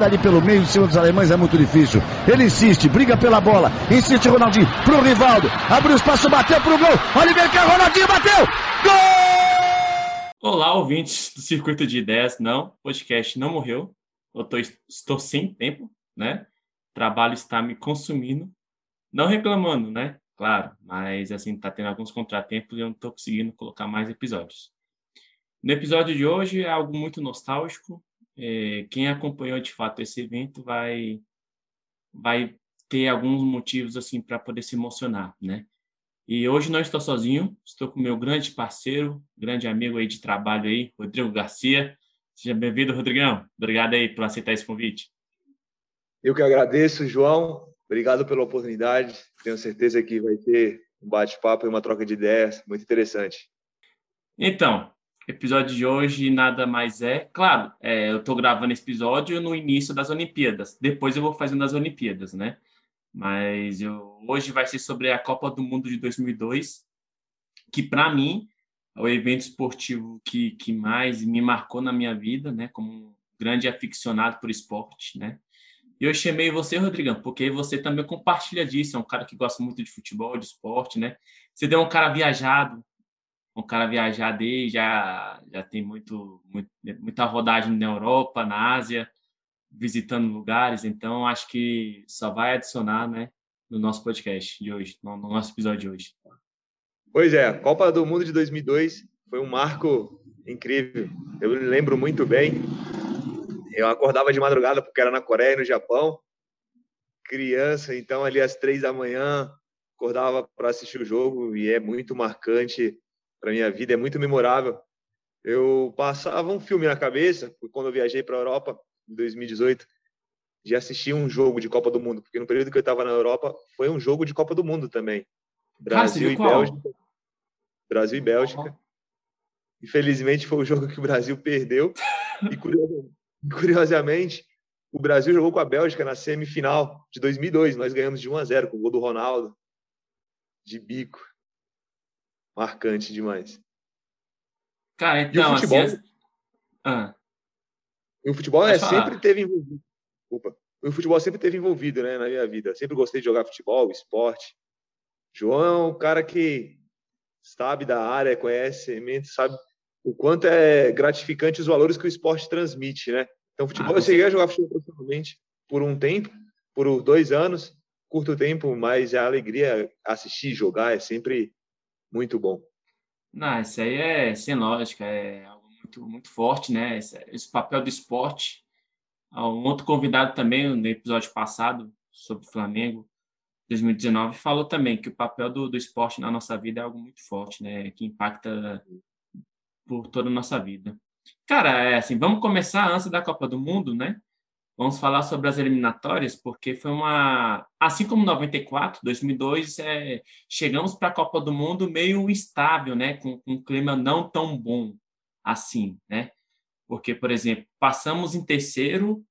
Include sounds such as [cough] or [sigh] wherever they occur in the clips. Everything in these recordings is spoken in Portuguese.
ali pelo meio, em cima dos alemães é muito difícil. Ele insiste, briga pela bola, insiste Ronaldinho pro Rivaldo, abriu espaço, bateu pro gol. Oliver Quer, Ronaldinho bateu! Gol! Olá, ouvintes do Circuito de Ideias. Não, podcast não morreu. Eu tô, estou sem tempo, né? O trabalho está me consumindo. Não reclamando, né? Claro, mas assim, tá tendo alguns contratempos e eu não tô conseguindo colocar mais episódios. No episódio de hoje é algo muito nostálgico, é, quem acompanhou de fato esse evento vai vai ter alguns motivos assim para poder se emocionar, né? E hoje não estou sozinho, estou com meu grande parceiro, grande amigo aí de trabalho aí, Rodrigo Garcia. Seja bem-vindo, Rodrigão. Obrigado aí por aceitar esse convite. Eu que agradeço, João. Obrigado pela oportunidade. Tenho certeza que vai ter um bate-papo e uma troca de ideias muito interessante. Então, episódio de hoje nada mais é. Claro, é, eu estou gravando esse episódio no início das Olimpíadas. Depois eu vou fazendo as Olimpíadas, né? Mas eu, hoje vai ser sobre a Copa do Mundo de 2002, que para mim é o evento esportivo que, que mais me marcou na minha vida, né? Como um grande aficionado por esporte, né? E eu chamei você, Rodrigão, porque você também compartilha disso. É um cara que gosta muito de futebol, de esporte, né? Você deu um cara viajado, um cara viajar desde já já tem muito, muito, muita rodagem na Europa, na Ásia, visitando lugares, então acho que só vai adicionar, né, no nosso podcast de hoje, no, no nosso episódio de hoje. Pois é, Copa do Mundo de 2002 foi um marco incrível. Eu lembro muito bem. Eu acordava de madrugada porque era na Coreia e no Japão. Criança, então ali às três da manhã acordava para assistir o jogo e é muito marcante para minha vida, é muito memorável. Eu passava um filme na cabeça, quando eu viajei para a Europa em 2018, de assistir um jogo de Copa do Mundo, porque no período que eu estava na Europa foi um jogo de Copa do Mundo também. Brasil Cara, e qual? Bélgica. Brasil e Bélgica. Infelizmente foi o jogo que o Brasil perdeu. E curiosamente, o Brasil jogou com a Bélgica na semifinal de 2002. Nós ganhamos de 1 a 0 com o gol do Ronaldo de bico marcante demais. Cara, então, e o futebol, assim. Ah. E o futebol é, sempre teve envolvido. Opa. O futebol sempre teve envolvido, né, na minha vida. Sempre gostei de jogar futebol, esporte. João é um cara que sabe da área, conhece, sabe o quanto é gratificante os valores que o esporte transmite, né? Então, futebol, ah, eu cheguei a jogar futebol profissionalmente por um tempo, por dois anos, curto tempo, mas a alegria assistir, jogar é sempre muito bom. Não, isso aí é sem lógica, é algo muito, muito forte, né? Esse, esse papel do esporte. Ah, um outro convidado também, no episódio passado, sobre o Flamengo, 2019, falou também que o papel do, do esporte na nossa vida é algo muito forte, né? Que impacta por toda a nossa vida. Cara, é assim, vamos começar antes da Copa do Mundo, né? Vamos falar sobre as eliminatórias, porque foi uma. Assim como 94, 2002, é, chegamos para a Copa do Mundo meio instável, né? Com, com, um clima não tão bom assim, né? Porque, por exemplo, passamos em terceiro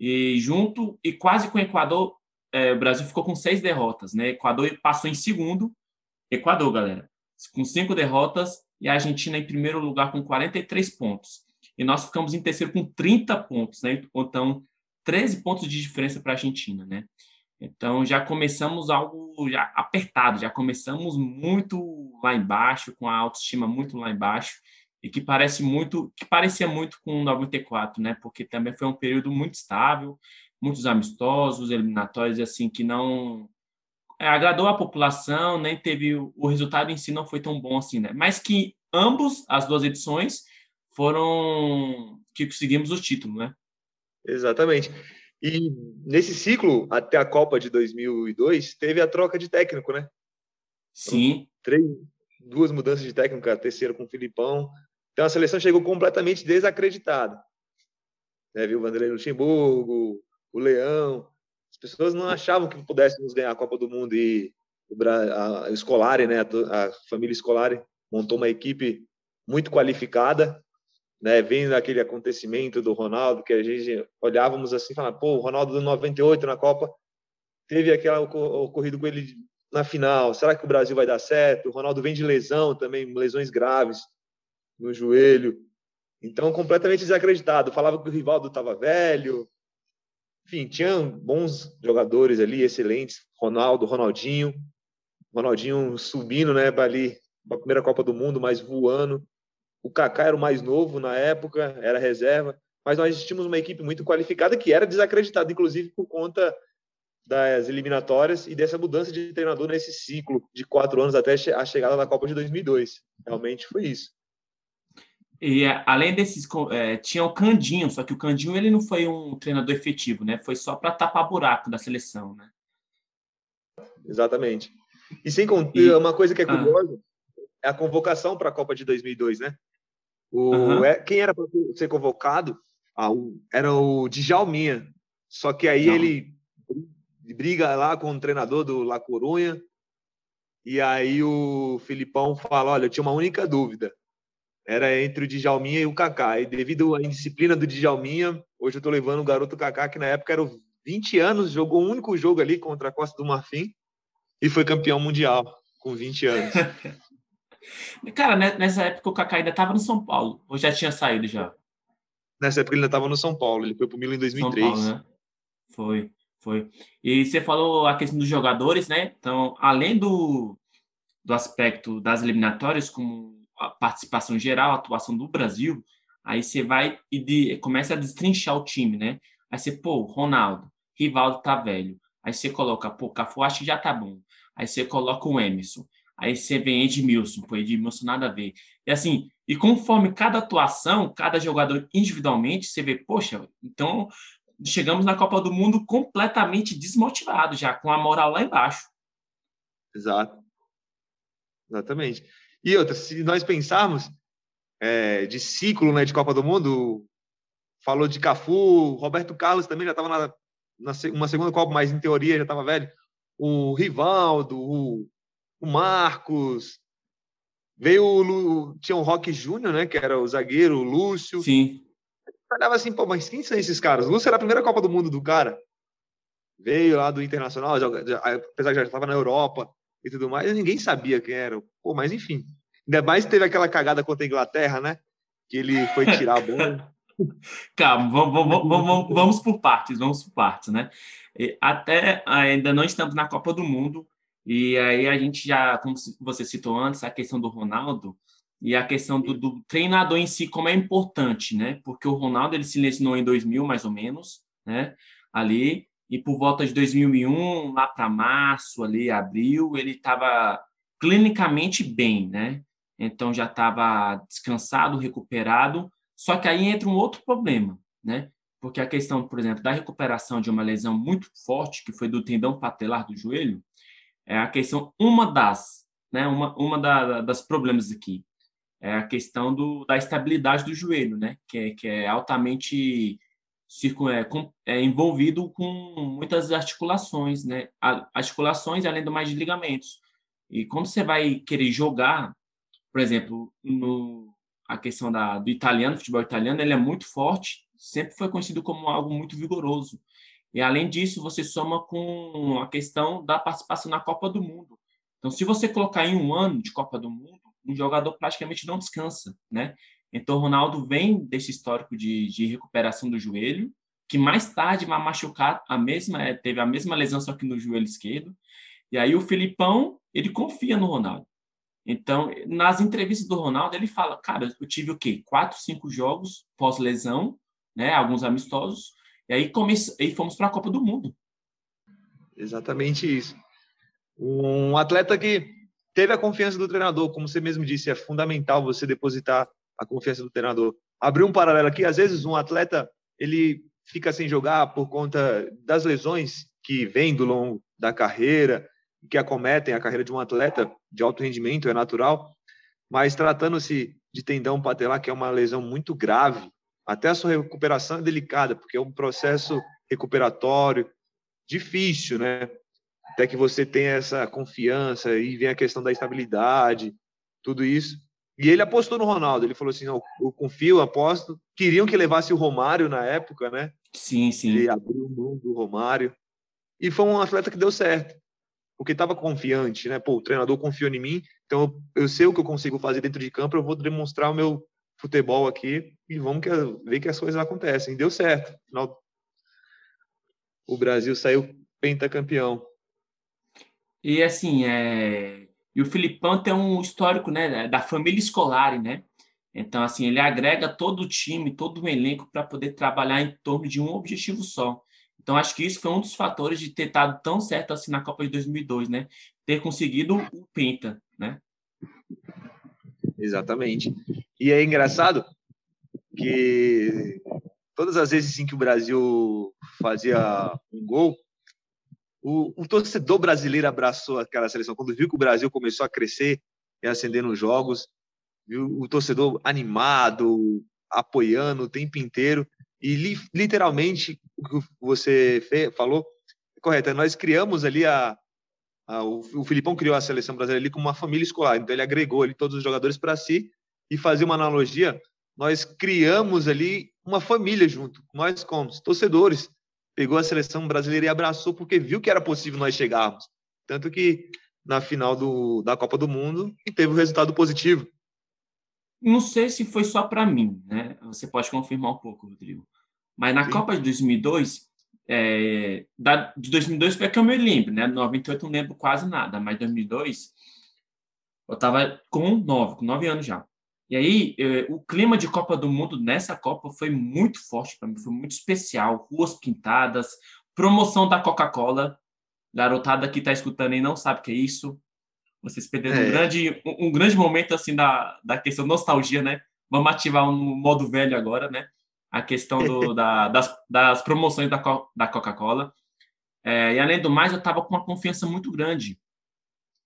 e junto e quase com o Equador, é, o Brasil ficou com seis derrotas, né? Equador passou em segundo, Equador, galera, com cinco derrotas e a Argentina em primeiro lugar com 43 pontos. E nós ficamos em terceiro com 30 pontos, né? Então, 13 pontos de diferença para a Argentina, né? Então já começamos algo já apertado, já começamos muito lá embaixo, com a autoestima muito lá embaixo, e que parece muito, que parecia muito com 94, né? Porque também foi um período muito estável, muitos amistosos, eliminatórios assim que não é, agradou a população, nem teve o resultado em si não foi tão bom assim, né? Mas que ambos as duas edições foram que conseguimos o título, né? Exatamente. E nesse ciclo, até a Copa de 2002, teve a troca de técnico, né? Sim. Então, três, duas mudanças de técnico, a terceira com o Filipão. Então a seleção chegou completamente desacreditada. Né? Viu o Vanderlei Luxemburgo, o Leão. As pessoas não achavam que pudéssemos ganhar a Copa do Mundo e o a, a Scolari, né? A, a família Scolari montou uma equipe muito qualificada né, vendo aquele acontecimento do Ronaldo, que a gente olhávamos assim, falava, pô, o Ronaldo do 98 na Copa teve aquela ocorrido com ele na final. Será que o Brasil vai dar certo? O Ronaldo vem de lesão também, lesões graves no joelho. Então, completamente desacreditado. Falava que o Rivaldo estava velho, enfim, tinha bons jogadores ali, excelentes. Ronaldo, Ronaldinho. Ronaldinho subindo, né, para ali, para a primeira Copa do Mundo, mas voando. O Kaká era o mais novo na época, era reserva. Mas nós tínhamos uma equipe muito qualificada que era desacreditada, inclusive por conta das eliminatórias e dessa mudança de treinador nesse ciclo de quatro anos até a chegada da Copa de 2002. Realmente foi isso. E além desses, é, tinha o Candinho, só que o Candinho ele não foi um treinador efetivo, né? Foi só para tapar buraco da seleção, né? Exatamente. E sem contar, e... uma coisa que é curiosa ah. é a convocação para a Copa de 2002, né? O, uhum. é, quem era para ser convocado ah, o, era o Djalminha. Só que aí não. ele briga lá com o treinador do La Corunha. E aí o Filipão fala: Olha, eu tinha uma única dúvida. Era entre o Djalminha e o Kaká. E devido à indisciplina do Djalminha, hoje eu estou levando o garoto Kaká, que na época era 20 anos, jogou um único jogo ali contra a Costa do Marfim e foi campeão mundial com 20 anos. [laughs] Cara, nessa época o Kaká ainda estava no São Paulo, ou já tinha saído já? Nessa época ele ainda estava no São Paulo, ele foi para o Milan em 2003. Paulo, né? Foi. Foi. E você falou a questão dos jogadores, né? Então, além do, do aspecto das eliminatórias, como a participação geral, a atuação do Brasil, aí você vai e de, começa a destrinchar o time, né? Aí você, pô, Ronaldo, Rivaldo tá velho. Aí você coloca, pô, Cafu acho que já tá bom. Aí você coloca o Emerson. Aí você vem Edmilson, pô, Edmilson nada a ver. E assim, e conforme cada atuação, cada jogador individualmente, você vê, poxa, então chegamos na Copa do Mundo completamente desmotivados, já com a moral lá embaixo. Exato. Exatamente. E outra, se nós pensarmos é, de ciclo né, de Copa do Mundo, falou de Cafu, Roberto Carlos também já estava na, na uma segunda Copa, mas em teoria já estava velho. O Rivaldo, o, o Marcos, veio o, tinha o Roque Júnior, né, que era o zagueiro, o Lúcio. Sim olhava assim, pô, mas quem são esses caras? O Lúcio era a primeira Copa do Mundo do cara. Veio lá do Internacional, já, já, apesar que já estava na Europa e tudo mais, ninguém sabia quem era. Pô, mas enfim. Ainda mais teve aquela cagada contra a Inglaterra, né? Que ele foi tirar a bola. [laughs] Calma, vamos, vamos, vamos, vamos, por partes, vamos por partes, né? Até ainda não estamos na Copa do Mundo, e aí a gente já, como você citou antes, a questão do Ronaldo, e a questão do, do, treinador em si como é importante, né? Porque o Ronaldo ele se lesionou em 2000 mais ou menos, né? Ali e por volta de 2001 lá para março ali abril ele estava clinicamente bem, né? Então já estava descansado, recuperado. Só que aí entra um outro problema, né? Porque a questão, por exemplo, da recuperação de uma lesão muito forte que foi do tendão patelar do joelho é a questão uma das, né? Uma uma da, das problemas aqui é a questão do, da estabilidade do joelho, né? Que é, que é altamente é, é envolvido com muitas articulações, né? Articulações além do mais de ligamentos. E quando você vai querer jogar, por exemplo, no, a questão da, do italiano, futebol italiano, ele é muito forte, sempre foi conhecido como algo muito vigoroso. E além disso, você soma com a questão da participação na Copa do Mundo. Então, se você colocar em um ano de Copa do Mundo, um jogador praticamente não descansa, né? Então, o Ronaldo vem desse histórico de, de recuperação do joelho, que mais tarde vai machucar a mesma, é, teve a mesma lesão, só que no joelho esquerdo. E aí o Filipão, ele confia no Ronaldo. Então, nas entrevistas do Ronaldo, ele fala, cara, eu tive o quê? Quatro, cinco jogos pós-lesão, né? Alguns amistosos. E aí, come... e fomos para a Copa do Mundo. Exatamente isso. Um atleta que teve a confiança do treinador, como você mesmo disse, é fundamental você depositar a confiança do treinador. Abriu um paralelo aqui, às vezes um atleta ele fica sem jogar por conta das lesões que vêm do longo da carreira, que acometem a carreira de um atleta de alto rendimento, é natural, mas tratando-se de tendão patelar, que é uma lesão muito grave, até a sua recuperação é delicada, porque é um processo recuperatório difícil, né? até que você tenha essa confiança e vem a questão da estabilidade, tudo isso. E ele apostou no Ronaldo. Ele falou assim: não, eu confio, aposto. Queriam que levasse o Romário na época, né? Sim, sim. Ele abriu mão do Romário. E foi um atleta que deu certo. Porque estava confiante, né? Pô, o treinador confiou em mim, então eu sei o que eu consigo fazer dentro de campo, eu vou demonstrar o meu futebol aqui e vamos ver que as coisas acontecem. E deu certo. Final, o Brasil saiu pentacampeão. E assim, é... e o Filipão tem um histórico, né, da família escolar, né? Então, assim, ele agrega todo o time, todo o elenco para poder trabalhar em torno de um objetivo só. Então, acho que isso foi um dos fatores de ter dado tão certo assim na Copa de 2002, né? Ter conseguido o Penta, né? Exatamente. E é engraçado que todas as vezes em que o Brasil fazia um gol, o, o, torcedor brasileiro abraçou aquela seleção. Quando viu que o Brasil começou a crescer e acender nos jogos, viu o torcedor animado, apoiando o tempo inteiro. E li, literalmente, o que você fez, falou é correto. Nós criamos ali a o, o, Filipão criou a seleção brasileira ali como uma família escolar. Então ele agregou ali todos os jogadores para si e fazer uma analogia. Nós criamos ali uma família junto. Nós como torcedores pegou a seleção brasileira e abraçou porque viu que era possível nós chegarmos. Tanto que na final do, da Copa do Mundo teve um resultado positivo. Não sei se foi só para mim, né? Você pode confirmar um pouco, Rodrigo. Mas na Sim. Copa de 2002, é, da, de 2002 foi que eu me lembro, né? 98 não lembro quase nada, mas 2002 eu estava com nove, com nove anos já. E aí, é, o clima de Copa do Mundo nessa Copa foi muito forte para mim, foi muito especial. Ruas pintadas, promoção da Coca-Cola. Garotada que está escutando e não sabe o que é isso. Vocês perderam é. um, grande, um, um, grande momento assim da, da questão nostalgia, né? Vamos ativar um modo velho agora, né? A questão do, [laughs] da, das, das promoções da, da Coca-Cola. É, e além do mais, eu estava com uma confiança muito grande.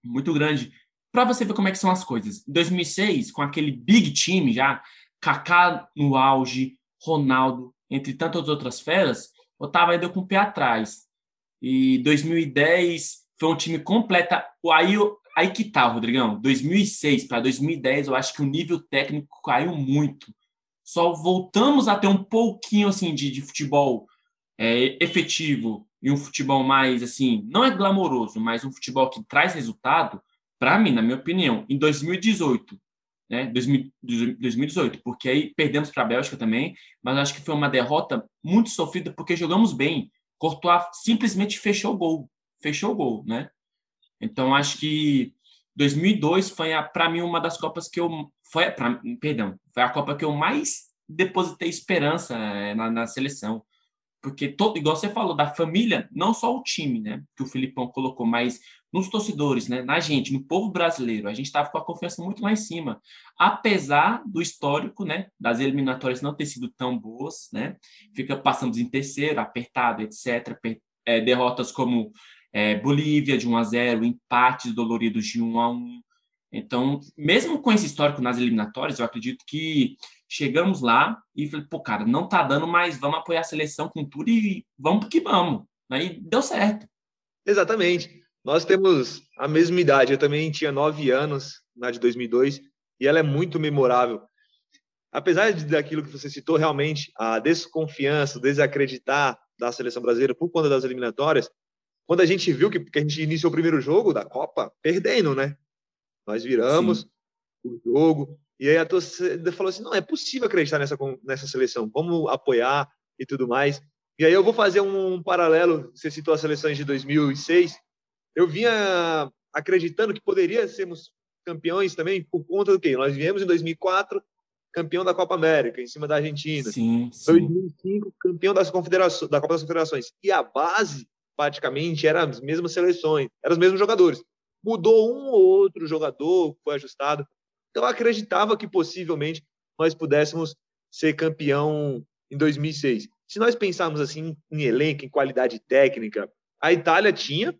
Muito grande. Para você ver como é que são as coisas. Em 2006, com aquele big time já, Kaká no auge, Ronaldo, entre tantas outras feras, eu estava ainda com o pé atrás. E 2010 foi um time completa. Aí Aí que tá, Rodrigão. 2006 para 2010, eu acho que o nível técnico caiu muito. Só voltamos a ter um pouquinho assim de, de futebol é, efetivo e um futebol mais assim, não é glamouroso, mas um futebol que traz resultado, para mim, na minha opinião, em 2018, né? 2018, porque aí perdemos para a Bélgica também, mas acho que foi uma derrota muito sofrida porque jogamos bem. Courtois simplesmente fechou o gol, fechou o gol, né? Então, acho que 2002 foi, para mim, uma das Copas que eu. Foi, pra, perdão, foi a Copa que eu mais depositei esperança é, na, na, seleção. Porque, todo, igual você falou, da família, não só o time, né, que o Filipão colocou, mas nos torcedores, né, na gente, no povo brasileiro, a gente estava com a confiança muito lá em cima. Apesar do histórico, né, das eliminatórias não ter sido tão boas, né, fica passamos em terceiro, apertado, etc. É, derrotas como é, Bolívia de 1 a 0, empates doloridos de 1 a 1. Então, mesmo com esse histórico nas eliminatórias, eu acredito que chegamos lá e falei, pô, cara, não tá dando, mas vamos apoiar a seleção com tudo e vamos porque vamos. Aí deu certo. Exatamente. Nós temos a mesma idade. Eu também tinha nove anos na de 2002 e ela é muito memorável. Apesar de, daquilo que você citou, realmente, a desconfiança, o desacreditar da seleção brasileira por conta das eliminatórias, quando a gente viu que, que a gente iniciou o primeiro jogo da Copa, perdendo, né? Nós viramos Sim. o jogo, e aí a torcida falou assim: não, é possível acreditar nessa, nessa seleção, vamos apoiar e tudo mais. E aí eu vou fazer um paralelo, você citou as seleções de 2006, eu vinha acreditando que poderia sermos campeões também por conta do quê? Nós viemos em 2004 campeão da Copa América, em cima da Argentina. Sim, sim. 2005, campeão das confederações, da Copa das Confederações. E a base praticamente eram as mesmas seleções, eram os mesmos jogadores. Mudou um ou outro jogador, foi ajustado. Então, acreditava que possivelmente nós pudéssemos ser campeão em 2006. Se nós pensarmos assim em elenco, em qualidade técnica, a Itália tinha,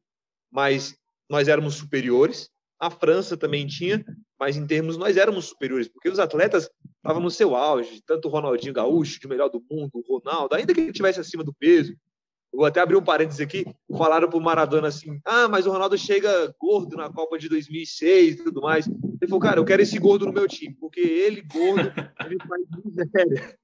mas nós éramos superiores. A França também tinha, mas em termos nós éramos superiores, porque os atletas estavam no seu auge, tanto o Ronaldinho Gaúcho, de melhor do mundo, o Ronaldo, ainda que ele estivesse acima do peso, Vou até abrir um parênteses aqui. Falaram para o Maradona assim: ah, mas o Ronaldo chega gordo na Copa de 2006 e tudo mais. Ele falou: cara, eu quero esse gordo no meu time, porque ele, gordo, [laughs] ele faz miséria.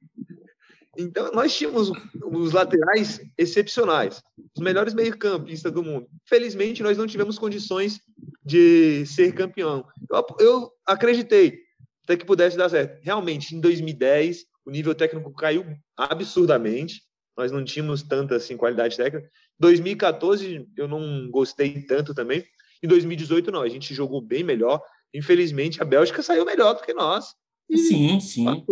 Então, nós tínhamos os laterais excepcionais, os melhores meio-campistas do mundo. Felizmente, nós não tivemos condições de ser campeão. Eu, eu acreditei até que pudesse dar certo. Realmente, em 2010, o nível técnico caiu absurdamente nós não tínhamos tanta assim qualidade técnica. 2014 eu não gostei tanto também. Em 2018 não, a gente jogou bem melhor. Infelizmente a Bélgica saiu melhor do que nós. E... Sim, sim.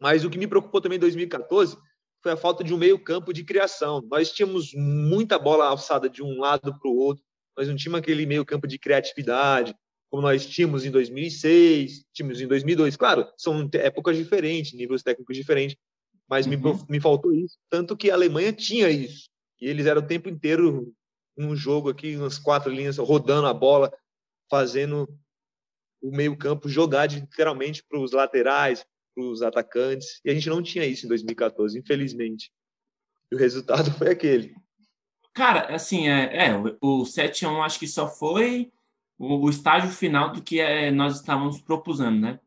Mas o que me preocupou também em 2014 foi a falta de um meio-campo de criação. Nós tínhamos muita bola alçada de um lado para o outro, nós não tínhamos aquele meio-campo de criatividade, como nós tínhamos em 2006, tínhamos em 2002. Claro, são épocas diferentes, níveis técnicos diferentes, mas uhum. me, me faltou isso. Tanto que a Alemanha tinha isso. E eles eram o tempo inteiro num jogo aqui, umas quatro linhas, rodando a bola, fazendo o meio-campo jogar de, literalmente para os laterais, para os atacantes. E a gente não tinha isso em 2014, infelizmente. E o resultado foi aquele. Cara, assim, é, é o 7 a 1 acho que só foi o, o estágio final do que é, nós estávamos propusando, né?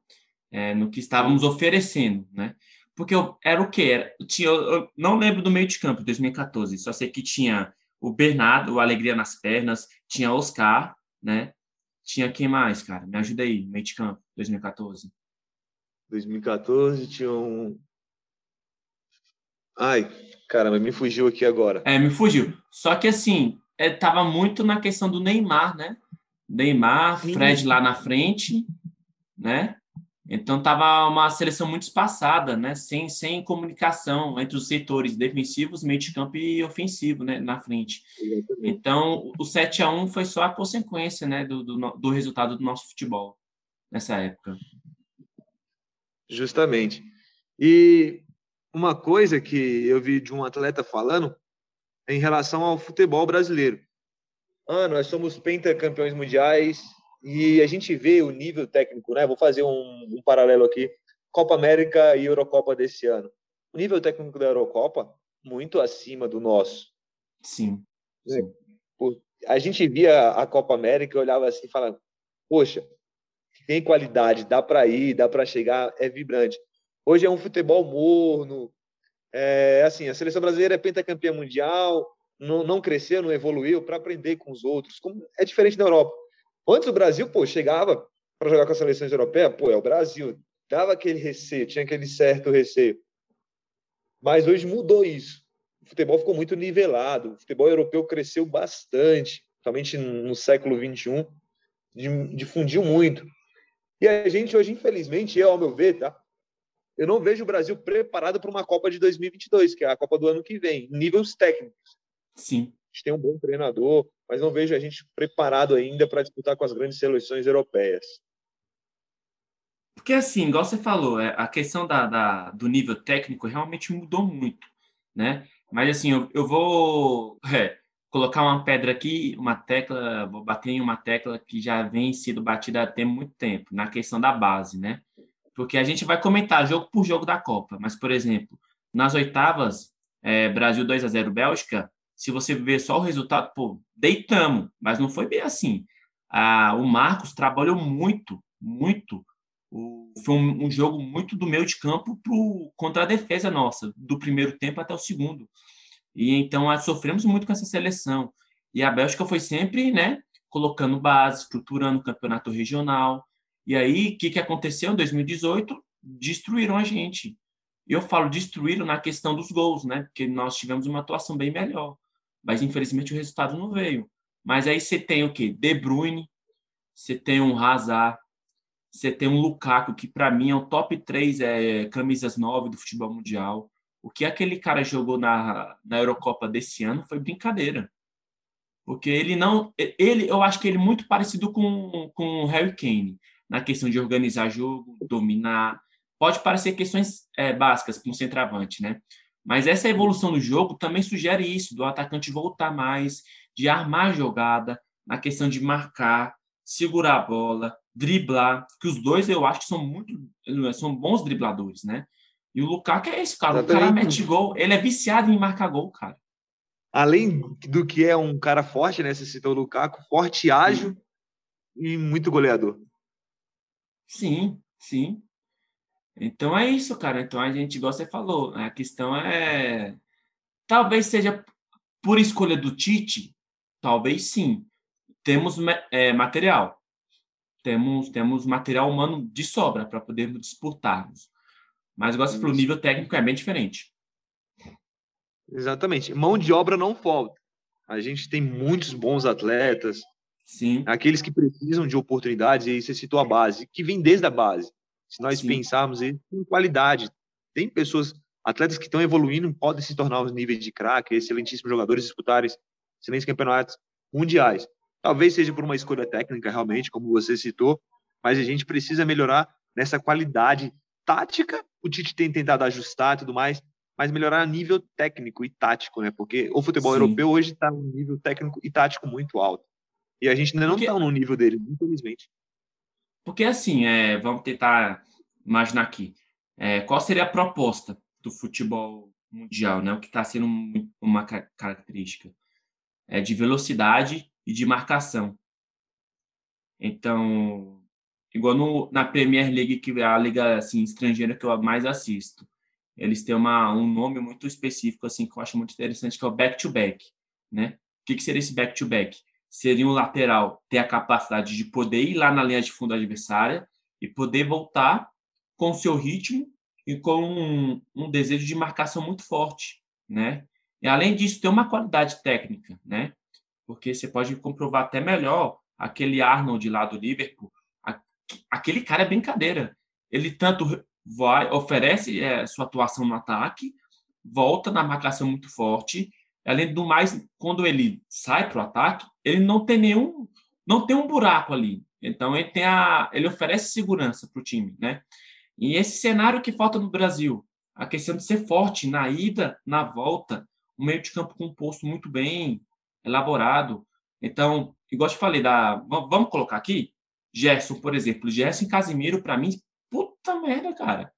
É, no que estávamos oferecendo, né? Porque eu, era o quê? Era, tinha, eu não lembro do meio de campo, 2014, só sei que tinha o Bernardo, o Alegria nas pernas, tinha Oscar, né? Tinha quem mais, cara? Me ajuda aí, meio de campo, 2014. 2014 tinha um. Ai, cara, mas me fugiu aqui agora. É, me fugiu. Só que assim, é, tava muito na questão do Neymar, né? Neymar, Sim. Fred lá na frente, né? Então tava uma seleção muito espaçada, né? Sem, sem comunicação entre os setores defensivos, meio de campo e ofensivo, né? Na frente. Então o 7 a 1 foi só a consequência, né? Do, do, do resultado do nosso futebol nessa época. Justamente. E uma coisa que eu vi de um atleta falando é em relação ao futebol brasileiro. Ah, nós somos pentacampeões mundiais e a gente vê o nível técnico, né? Vou fazer um, um paralelo aqui. Copa América e Eurocopa desse ano. O nível técnico da Eurocopa muito acima do nosso. Sim. Né? sim. A gente via a Copa América e olhava assim falava, poxa, tem qualidade, dá para ir, dá para chegar, é vibrante. Hoje é um futebol morno, é, assim, a seleção brasileira é pentacampeã mundial, não, não cresceu, não evoluiu para aprender com os outros. Como é diferente da Europa. Antes o Brasil, pô, chegava para jogar com as seleções europeias, pô, é o Brasil. Dava aquele receio, tinha aquele certo receio. Mas hoje mudou isso. O futebol ficou muito nivelado. O futebol europeu cresceu bastante, principalmente no século XXI, difundiu muito. E a gente hoje, infelizmente, eu, ao meu ver, tá? Eu não vejo o Brasil preparado para uma Copa de 2022, que é a Copa do ano que vem, níveis técnicos. Sim. A gente tem um bom treinador, mas não vejo a gente preparado ainda para disputar com as grandes seleções europeias. Porque, assim, igual você falou, é, a questão da, da, do nível técnico realmente mudou muito, né? Mas, assim, eu, eu vou [laughs] é, colocar uma pedra aqui, uma tecla, vou bater em uma tecla que já vem sido batida há muito tempo, na questão da base, né? Porque a gente vai comentar jogo por jogo da Copa, mas, por exemplo, nas oitavas, é, Brasil 2 a 0 Bélgica, se você ver só o resultado, pô, deitamos, mas não foi bem assim. Ah, o Marcos trabalhou muito, muito. O, foi um, um, jogo muito do meio de campo pro, contra a defesa nossa, do primeiro tempo até o segundo. E então sofremos muito com essa seleção. E a Bélgica foi sempre, né, colocando base, estruturando o campeonato regional. E aí, o que, que aconteceu em 2018? Destruíram a gente. Eu falo destruíram na questão dos gols, né? Porque nós tivemos uma atuação bem melhor mas infelizmente o resultado não veio. Mas aí você tem o quê? De Bruyne, você tem um Hazard, você tem um Lukaku, que para mim é o top 3 é, camisas 9 do futebol mundial. O que aquele cara jogou na, na Eurocopa desse ano foi brincadeira. Porque ele não. ele Eu acho que ele é muito parecido com, com o Harry Kane, na questão de organizar jogo, dominar. Pode parecer questões é, básicas para um centroavante, né? Mas essa evolução do jogo também sugere isso, do atacante voltar mais, de armar a jogada, na questão de marcar, segurar a bola, driblar, que os dois eu acho que são muito são bons dribladores, né? E o Lukaku é esse, cara. O cara mete gol, ele é viciado em marcar gol, cara. Além do que é um cara forte, né? Você citou o Lukaku, forte, ágil sim. e muito goleador. Sim, sim. Então é isso, cara. Então a gente, igual você falou, a questão é. Talvez seja por escolha do Tite, talvez sim. Temos é, material. Temos, temos material humano de sobra para podermos disputarmos. Mas, igual você falou, o nível técnico é bem diferente. Exatamente. Mão de obra não falta. A gente tem muitos bons atletas. Sim. Aqueles que precisam de oportunidades, e aí você citou a base, que vem desde a base. Se nós Sim. pensarmos em qualidade, tem pessoas, atletas que estão evoluindo, podem se tornar os níveis de craque, excelentíssimos jogadores, disputarem excelentes campeonatos mundiais. Talvez seja por uma escolha técnica, realmente, como você citou, mas a gente precisa melhorar nessa qualidade tática. O Tite tem tentado ajustar e tudo mais, mas melhorar a nível técnico e tático, né? Porque o futebol Sim. europeu hoje está um nível técnico e tático muito alto. E a gente ainda não está no nível dele, infelizmente. Porque assim, é, vamos tentar imaginar aqui. É, qual seria a proposta do futebol mundial, né? O que está sendo uma característica é de velocidade e de marcação. Então, igual no, na Premier League, que é a liga assim, estrangeira que eu mais assisto, eles têm uma, um nome muito específico, assim, que eu acho muito interessante, que é o back-to-back, né? O que, que seria esse back-to-back? Seria um lateral ter a capacidade de poder ir lá na linha de fundo adversária e poder voltar com seu ritmo e com um, um desejo de marcação muito forte, né? E além disso, ter uma qualidade técnica, né? Porque você pode comprovar até melhor aquele Arnold lá do Liverpool. Aquele cara é brincadeira. Ele tanto vai, oferece é, sua atuação no ataque, volta na marcação muito forte. Além do mais, quando ele sai para o ataque, ele não tem nenhum, não tem um buraco ali. Então ele tem a, ele oferece segurança para o time, né? E esse cenário que falta no Brasil, a questão de ser forte na ida, na volta, um meio de campo composto muito bem elaborado. Então, igual eu falei, da, vamos colocar aqui, Gerson, por exemplo, Gerson e Casimiro, para mim, Puta merda, cara.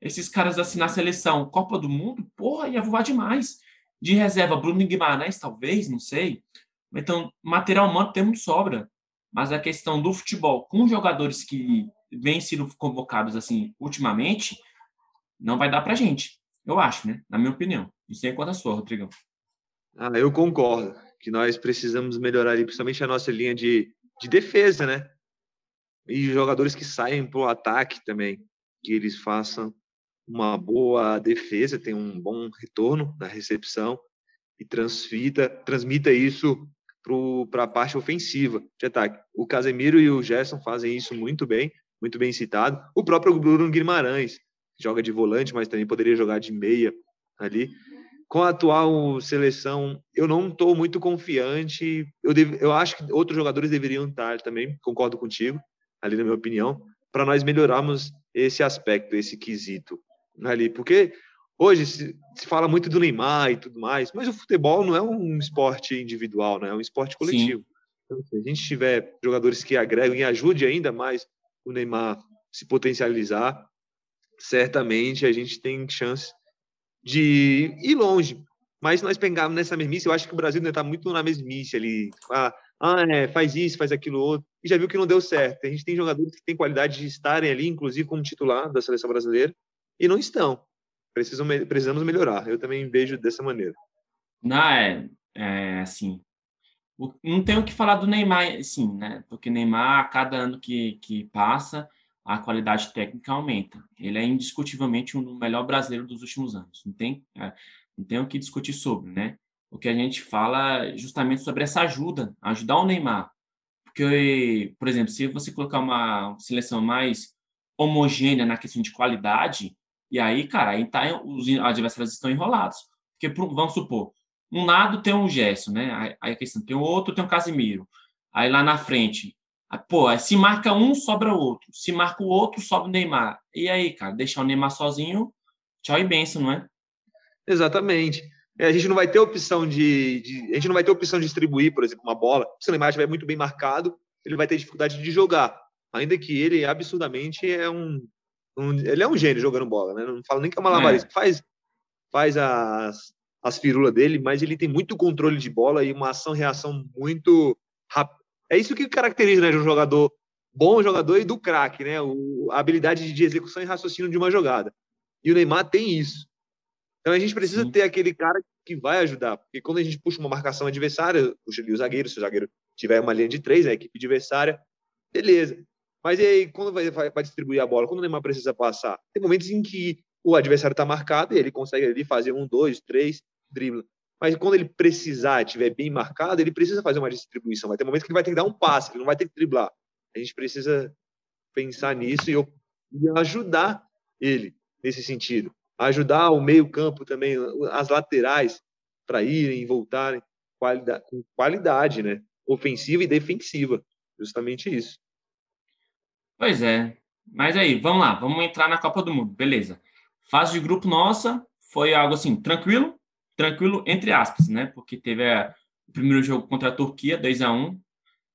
Esses caras assim na seleção, Copa do Mundo, porra, ia voar demais. De reserva, Bruno Guimarães, talvez, não sei. Então, material humano temos sobra. Mas a questão do futebol com jogadores que vêm sendo convocados assim ultimamente, não vai dar pra gente. Eu acho, né? Na minha opinião. Isso é quanto a sua, Rodrigão. Ah, eu concordo que nós precisamos melhorar ali, principalmente a nossa linha de, de defesa, né? e jogadores que saem para o ataque também, que eles façam uma boa defesa, tem um bom retorno na recepção e transfita, transmita isso para a parte ofensiva de ataque. O Casemiro e o Gerson fazem isso muito bem, muito bem citado. O próprio Bruno Guimarães joga de volante, mas também poderia jogar de meia ali. Com a atual seleção, eu não estou muito confiante. Eu, devo, eu acho que outros jogadores deveriam estar também, concordo contigo ali na minha opinião, para nós melhorarmos esse aspecto, esse quesito ali, porque hoje se, se, fala muito do Neymar e tudo mais, mas o futebol não é um esporte individual, né? É um esporte coletivo. Então, se a gente tiver jogadores que agregam e ajudem ainda mais o Neymar se potencializar, certamente a gente tem chance de ir longe. Mas nós pegarmos nessa mesmice, eu acho que o Brasil ainda está muito na mesmice ali. Ah, ah, é, faz isso, faz aquilo outro, e já viu que não deu certo. A gente tem jogadores que têm qualidade de estarem ali, inclusive como titular da seleção brasileira, e não estão. Precisam, precisamos melhorar. Eu também vejo dessa maneira. Não, é, é assim. Não tenho o que falar do Neymar, sim, né? Porque Neymar, a cada ano que, que passa, a qualidade técnica aumenta. Ele é indiscutivelmente o melhor brasileiro dos últimos anos. Não tem, é, não tem o que discutir sobre, né? o que a gente fala justamente sobre essa ajuda, ajudar o Neymar. Porque, por exemplo, se você colocar uma seleção mais homogênea na questão de qualidade, e aí, cara, aí tá, os adversários estão enrolados. Porque, vamos supor, um lado tem um Gerson, né? Aí a questão tem o outro, tem o Casimiro. Aí lá na frente, pô, se marca um, sobra o outro. Se marca o outro, sobra o Neymar. E aí, cara, deixar o Neymar sozinho, tchau e benção, não é? Exatamente. É, a gente não vai ter opção de, de, a gente não vai ter opção de distribuir, por exemplo, uma bola. Se o Neymar estiver muito bem marcado, ele vai ter dificuldade de jogar. Ainda que ele absurdamente é um, um ele é um gênio jogando bola, né? Não falo nem que é malabarista, é. faz faz as as firulas dele, mas ele tem muito controle de bola e uma ação reação muito rápida. É isso que caracteriza né, de um jogador bom jogador e do craque, né? O, a habilidade de execução e raciocínio de uma jogada. E o Neymar tem isso. Então a gente precisa Sim. ter aquele cara que vai ajudar, porque quando a gente puxa uma marcação adversária, puxa ali o zagueiro, se o zagueiro tiver uma linha de três, a equipe adversária, beleza. Mas e aí, quando vai, vai, vai distribuir a bola, quando o Neymar precisa passar? Tem momentos em que o adversário está marcado e ele consegue ali fazer um, dois, três dribla. Mas quando ele precisar, estiver bem marcado, ele precisa fazer uma distribuição. Vai ter momentos que ele vai ter que dar um passe, ele não vai ter que driblar. A gente precisa pensar nisso e, eu, e ajudar ele nesse sentido. Ajudar o meio-campo também, as laterais, para irem e voltarem qualidade, com qualidade, né? Ofensiva e defensiva. Justamente isso. Pois é. Mas aí, vamos lá, vamos entrar na Copa do Mundo, beleza. Fase de grupo nossa foi algo assim, tranquilo, tranquilo, entre aspas, né? Porque teve a, o primeiro jogo contra a Turquia, 2 a 1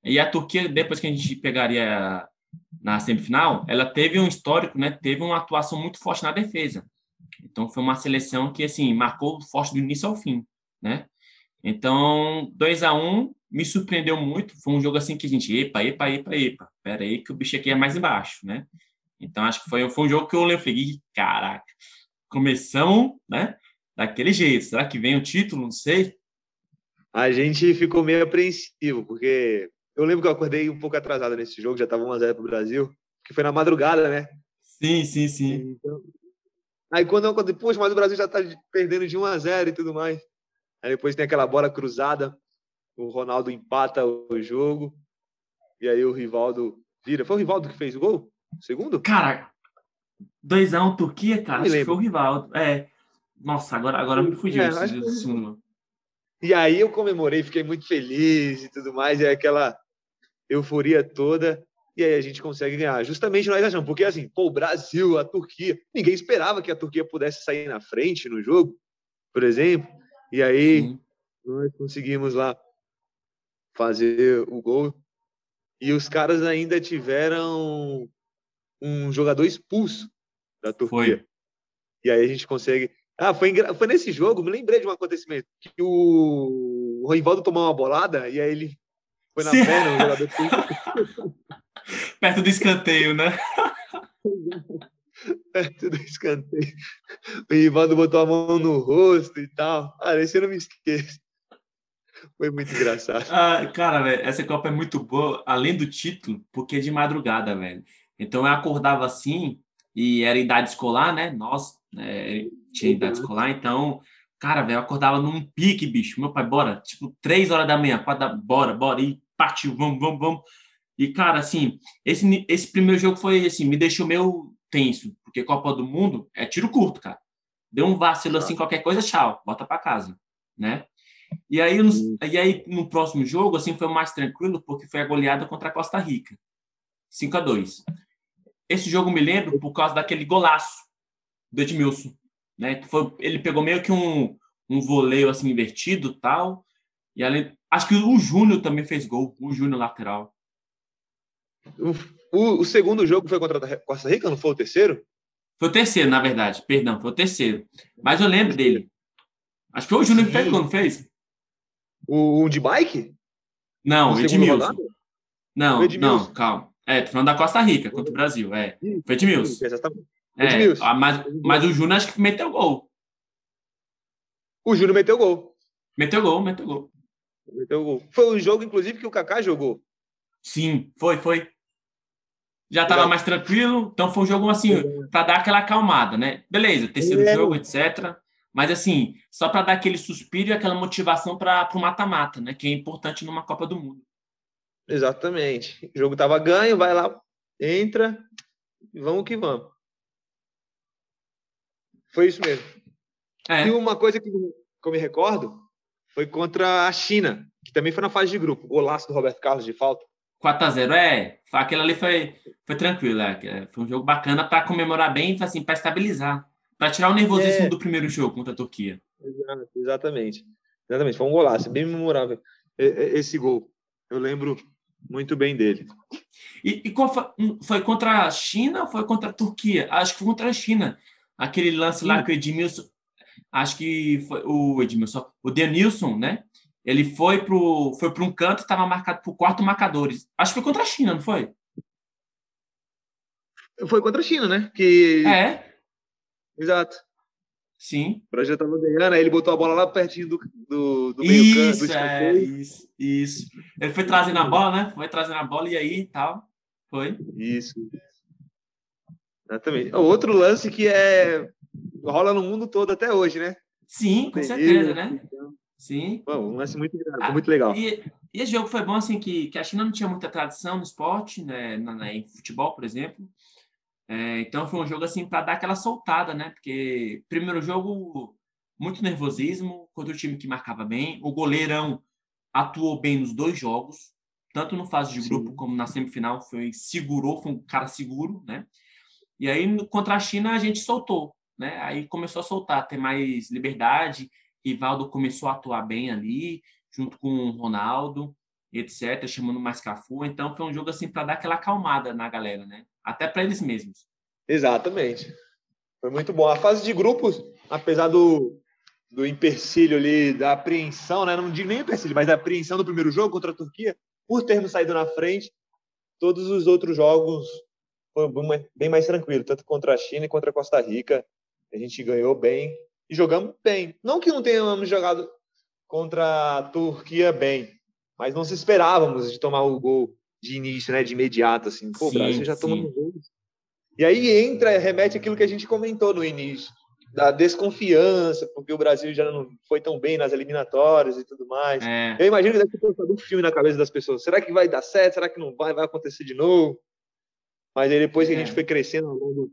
E a Turquia, depois que a gente pegaria na semifinal, ela teve um histórico, né? Teve uma atuação muito forte na defesa. Então foi uma seleção que assim marcou forte do início ao fim, né? Então 2 a 1 me surpreendeu muito. Foi um jogo assim que a gente, epa, epa, epa, epa. Pera aí que o bicho aqui é mais embaixo, né? Então acho que foi, foi um jogo que eu falei, caraca, começamos, né? Daquele jeito. Será que vem o título? Não sei. A gente ficou meio apreensivo, porque eu lembro que eu acordei um pouco atrasado nesse jogo, já estava 1x0 para o Brasil, que foi na madrugada, né? Sim, sim, sim. Então... Aí quando eu acordei, poxa, mas o Brasil já está perdendo de 1x0 e tudo mais. Aí depois tem aquela bola cruzada, o Ronaldo empata o jogo, e aí o Rivaldo vira. Foi o Rivaldo que fez o gol? segundo? Cara, 2x1 um, Turquia, cara, acho que foi o Rivaldo. É. Nossa, agora, agora me fugiu é, esse segundo. E aí eu comemorei, fiquei muito feliz e tudo mais, e aquela euforia toda, e aí a gente consegue ganhar. Justamente nós achamos, porque assim, pô, o Brasil, a Turquia, ninguém esperava que a Turquia pudesse sair na frente no jogo, por exemplo, e aí Sim. nós conseguimos lá fazer o gol, e os caras ainda tiveram um jogador expulso da Turquia. Foi. E aí a gente consegue ah, foi, foi nesse jogo, me lembrei de um acontecimento, que o, o Rivaldo tomou uma bolada e aí ele foi na Sim. perna, o jogador [laughs] Perto do escanteio, né? [laughs] Perto do escanteio. O Rivaldo botou a mão no rosto e tal. Ah, esse eu não me esqueço. Foi muito engraçado. Ah, cara, velho, essa Copa é muito boa, além do título, porque é de madrugada, velho. Então eu acordava assim, e era idade escolar, né? Nós, né, tinha idade uhum. escolar, então, cara, velho, eu acordava num pique, bicho. Meu pai, bora, tipo, três horas da manhã, quatro da, bora, bora, e partiu, vamos, vamos, vamos. E, cara, assim, esse, esse primeiro jogo foi, assim, me deixou meio tenso, porque Copa do Mundo é tiro curto, cara. Deu um vacilo assim, qualquer coisa, tchau, bota para casa, né? E aí, no, e aí, no próximo jogo, assim, foi mais tranquilo, porque foi a goleada contra a Costa Rica. 5 a 2 Esse jogo me lembro por causa daquele golaço do Edmilson né? Que foi, ele pegou meio que um, um voleio assim invertido tal. E além, acho que o Júnior também fez gol, o Júnior lateral. O, o, o, segundo jogo foi contra a Costa Rica, não foi o terceiro? Foi o terceiro, na verdade, perdão, foi o terceiro. Mas eu lembro dele. Acho que foi o Júnior que fez não fez? O, o de bike? Não, o Edmilson. Não, Edmilson. não, calma. É, tô falando da Costa Rica contra o Brasil. É, foi Edmilson. Exatamente. É, ah, mas, mas o Júnior acho que meteu gol. O Júnior meteu gol. Meteu gol, meteu gol. Meteu gol. Foi um jogo, inclusive, que o Kaká jogou. Sim, foi, foi. Já estava mais tranquilo, então foi um jogo assim, para dar aquela acalmada, né? Beleza, terceiro é. jogo, etc. Mas assim, só para dar aquele suspiro e aquela motivação para o mata-mata, né? Que é importante numa Copa do Mundo. Exatamente. O jogo estava ganho, vai lá, entra, vamos que vamos. Foi isso mesmo. É. E uma coisa que, que eu me recordo foi contra a China, que também foi na fase de grupo. Golaço do Roberto Carlos de falta. 4x0, é. Aquele ali foi, foi tranquilo. É. Foi um jogo bacana para comemorar bem, assim, para estabilizar. Para tirar o nervosismo é. do primeiro jogo contra a Turquia. Exatamente. Exatamente. Foi um golaço, bem memorável esse gol. Eu lembro muito bem dele. E, e qual foi, foi, contra a China ou foi contra a Turquia? Acho que foi contra a China. Aquele lance lá que o Edmilson, acho que foi o Edmilson, o Denilson, né? Ele foi para foi um canto e estava marcado por quatro marcadores. Acho que foi contra a China, não foi? Foi contra a China, né? Que... É. Exato. Sim. O Brasil estava ganhando, aí ele botou a bola lá pertinho do, do, do meio canto. Isso, é, isso, isso. Ele foi trazendo a bola, né? Foi trazendo a bola e aí tal. Foi. Isso. Exatamente. Outro lance que é rola no mundo todo até hoje, né? Sim, com certeza, né? Sim. Bom, um lance muito, ah, muito legal. E, e, esse jogo foi bom, assim, que, que a China não tinha muita tradição no esporte, né? Na, na em futebol, por exemplo. É, então foi um jogo, assim, para dar aquela soltada, né? Porque primeiro jogo, muito nervosismo contra o time que marcava bem. O goleirão atuou bem nos dois jogos, tanto no fase de grupo Sim. como na semifinal. Foi, segurou, foi um cara seguro, né? E aí, contra a China, a gente soltou, né? Aí começou a soltar, ter mais liberdade. Rivaldo começou a atuar bem ali, junto com o Ronaldo, etc., chamando mais Cafu. Então, foi um jogo assim para dar aquela acalmada na galera, né? Até para eles mesmos. Exatamente. Foi muito bom. A fase de grupos, apesar do, do empecilho ali, da apreensão, né? Não digo nem empecilho, mas da apreensão do primeiro jogo contra a Turquia, por termos saído na frente, todos os outros jogos foi bem mais tranquilo, tanto contra a China e contra a Costa Rica. A gente ganhou bem e jogamos bem. Não que não tenhamos jogado contra a Turquia bem, mas não se esperávamos de tomar o gol de início, né, de imediato, assim. Pô, sim, o Brasil já tomou um gol. E aí entra, remete aquilo que a gente comentou no início, da desconfiança, porque o Brasil já não foi tão bem nas eliminatórias e tudo mais. É. Eu imagino que deve ter um filme na cabeça das pessoas. Será que vai dar certo? Será que não vai? Vai acontecer de novo? Mas aí depois que a gente é. foi crescendo ao longo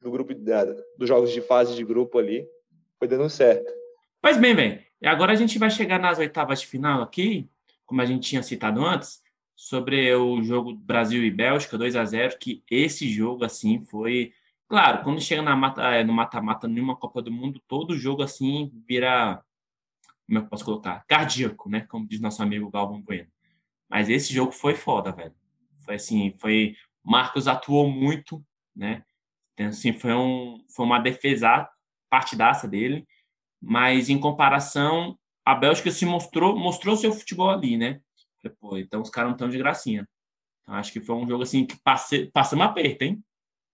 do grupo da, dos jogos de fase de grupo ali, foi dando certo. Pois bem, bem. E agora a gente vai chegar nas oitavas de final aqui, como a gente tinha citado antes, sobre o jogo Brasil e Bélgica 2 a 0 que esse jogo assim foi, claro, quando chega na mata, é, no mata-mata numa Copa do Mundo, todo jogo assim vira como é eu posso colocar? Cardíaco, né? Como diz nosso amigo Galvão Bueno. Mas esse jogo foi foda, velho. Foi assim, foi Marcos atuou muito, né? Então, assim, foi, um, foi uma defesa partidaça dele, mas em comparação, a Bélgica se mostrou, mostrou seu futebol ali, né? Pô, então os caras não estão de gracinha. Então, acho que foi um jogo assim que passe, passamos aperto, hein?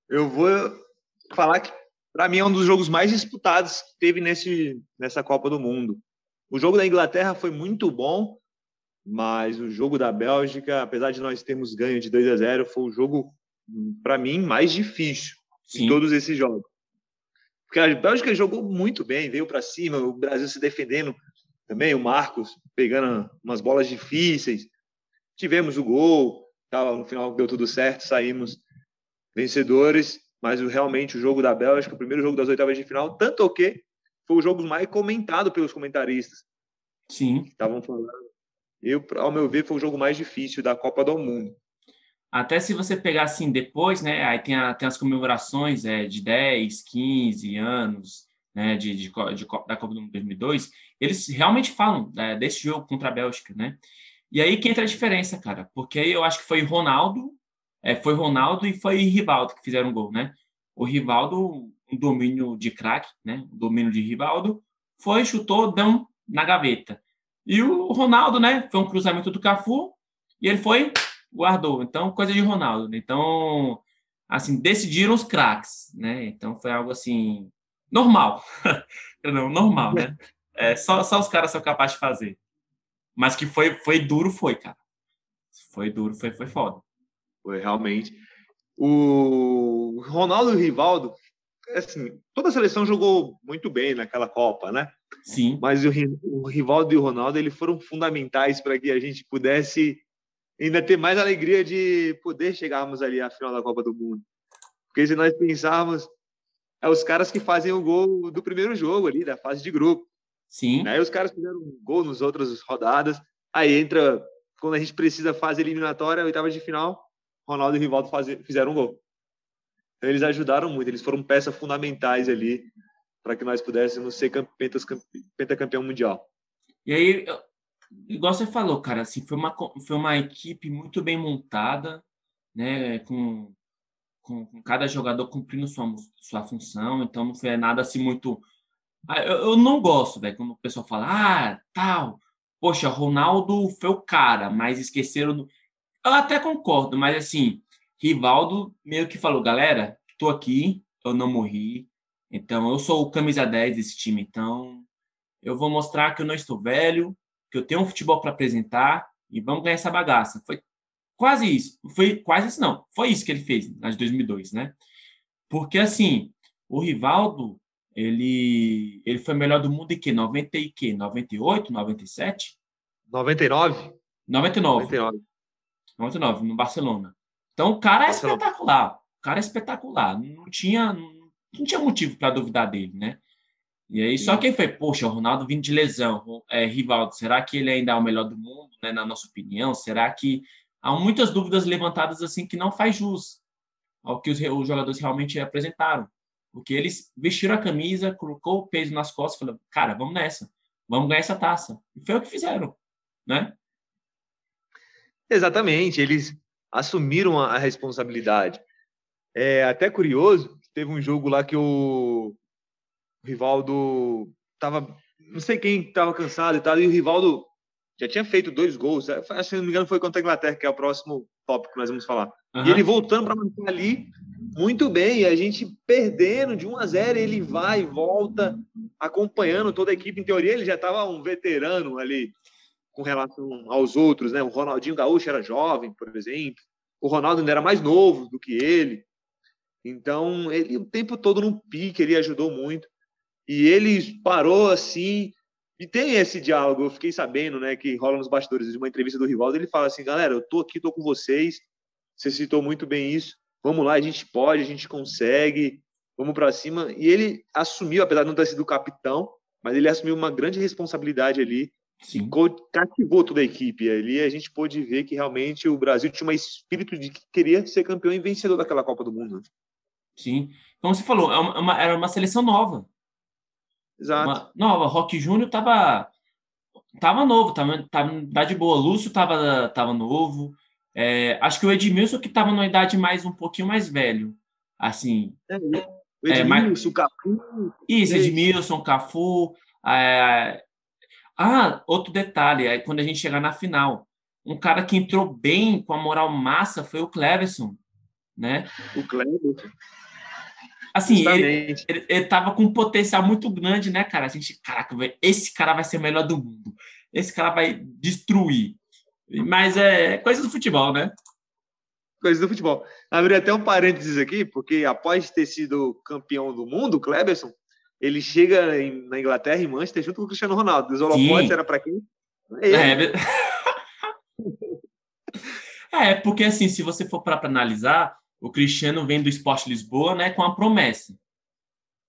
Eu vou falar que para mim é um dos jogos mais disputados que teve nesse, nessa Copa do Mundo. O jogo da Inglaterra foi muito bom, mas o jogo da Bélgica, apesar de nós termos ganho de 2 a 0, foi o jogo para mim mais difícil Sim. de todos esses jogos. Porque a Bélgica jogou muito bem, veio para cima, o Brasil se defendendo também, o Marcos pegando umas bolas difíceis. Tivemos o gol, tava, no final deu tudo certo, saímos vencedores, mas realmente o jogo da Bélgica, o primeiro jogo das oitavas de final, tanto que foi o jogo mais comentado pelos comentaristas. Sim. Estavam falando. Eu, ao meu ver, foi o jogo mais difícil da Copa do Mundo. Até se você pegar assim depois, né? Aí tem, a, tem as comemorações é, de 10, 15 anos, né? De, de, de, da Copa do Mundo 2002. Eles realmente falam é, desse jogo contra a Bélgica, né? E aí que entra a diferença, cara. Porque aí eu acho que foi Ronaldo, é, foi Ronaldo e foi Rivaldo que fizeram gol, né? O Rivaldo, um domínio de craque, né? Um domínio de Rivaldo, foi, chutou, dão na gaveta. E o Ronaldo, né? Foi um cruzamento do Cafu e ele foi guardou. Então, coisa de Ronaldo. Né? Então, assim, decidiram os craques, né? Então, foi algo assim, normal. [laughs] Não, normal, né? [laughs] É, só, só os caras são capazes de fazer. Mas que foi, foi duro, foi, cara. Foi duro, foi, foi foda. Foi, realmente. O Ronaldo e o Rivaldo, assim, toda a seleção jogou muito bem naquela Copa, né? Sim. Mas o, o Rivaldo e o Ronaldo, eles foram fundamentais para que a gente pudesse ainda ter mais alegria de poder chegarmos ali à final da Copa do Mundo. Porque se nós pensarmos, é os caras que fazem o gol do primeiro jogo ali, da fase de grupo. Sim. Aí os caras fizeram um gol nas outras rodadas. Aí entra, quando a gente precisa fazer eliminatória, oitava de final, Ronaldo e Rivaldo fazer, fizeram um gol. Então eles ajudaram muito, eles foram peças fundamentais ali para que nós pudéssemos ser pentacampeão mundial. E aí, igual você falou, cara, assim, foi uma, foi uma equipe muito bem montada, né, com, com, com cada jogador cumprindo sua, sua função, então não foi nada assim muito... Ah, eu, eu não gosto, velho, quando o pessoal fala, ah, tal, poxa, Ronaldo foi o cara, mas esqueceram... Do... Eu até concordo, mas assim, Rivaldo meio que falou, galera, tô aqui, eu não morri, então eu sou o camisa 10 desse time, então eu vou mostrar que eu não estou velho, que eu tenho um futebol para apresentar e vamos ganhar essa bagaça. Foi quase isso. Foi quase isso, não. Foi isso que ele fez na de 2002, né? Porque, assim, o Rivaldo, Ele, ele foi melhor do mundo em que? 90 e que? 98, 97? 99? 99. 99. 99, no Barcelona. Então o cara é Barcelona. espetacular. O cara é espetacular. Não tinha, não tinha motivo para duvidar dele, né? E aí, Sim. só quem foi, poxa, o Ronaldo vindo de lesão, é, Rivaldo, será que ele ainda é o melhor do mundo, né, na nossa opinião? Será que há muitas dúvidas levantadas assim que não faz jus ao que os, jogadores realmente apresentaram? Porque eles vestiram a camisa, colocou o peso nas costas falaram, cara, vamos nessa, vamos ganhar essa taça. E foi o que fizeram, né? Exatamente, eles assumiram a, responsabilidade. É até curioso, teve um jogo lá que o o Rivaldo tava, não sei quem estava cansado e tal, e o Rivaldo já tinha feito dois gols. É, se não me engano, foi contra a Inglaterra, que é o próximo tópico que nós vamos falar. Uhum. E ele voltando para marcar ali, muito bem. A gente perdendo de 1 a 0, ele vai e volta, acompanhando toda a equipe. Em teoria, ele já estava um veterano ali com relação aos outros, né? O Ronaldinho Gaúcho era jovem, por exemplo. O Ronaldo ainda era mais novo do que ele. Então, ele o tempo todo no pique, ele ajudou muito e ele parou assim. E tem esse diálogo, eu fiquei sabendo, né, que rola nos bastidores de uma entrevista do Rivaldo, ele fala assim, galera, eu tô aqui, tô com vocês, você citou muito bem isso, vamos lá, a gente pode, a gente consegue, vamos para cima. E ele assumiu, apesar de não ter sido capitão, mas ele assumiu uma grande responsabilidade ali, Sim. cativou toda a equipe. Ali a gente pôde ver que realmente o Brasil tinha um espírito de que queria ser campeão e vencedor daquela Copa do Mundo. Sim, como você falou, é uma, era uma seleção nova. Exato. Uma, nova. Rock Júnior tava, tava novo, tava, tava tá de boa. Lúcio tava, tava novo. É, acho que o Edmilson que tava numa idade mais um pouquinho mais velho. Assim. É, o Edmilson, é, Cafu. Isso, Edmilson, Cafu. É, ah, outro detalhe, aí quando a gente chegar na final, um cara que entrou bem com a moral massa foi o Cleverson, né? O Cleverson. Assim, ele, ele, com um potencial muito grande, né, cara? A gente, caraca, esse cara vai ser o melhor do mundo. Esse cara vai destruir. Mas é coisa do futebol, né? Coisa do futebol. Abri até um parênteses aqui, porque após ter sido campeão do mundo, Kleberson, ele chega em, na Inglaterra, em Manchester, junto com o Cristiano Ronaldo. Os holofotes era para quem? É, [laughs] é, porque assim, se você for para analisar, o Cristiano vem do Esporte Lisboa, né, com a promessa.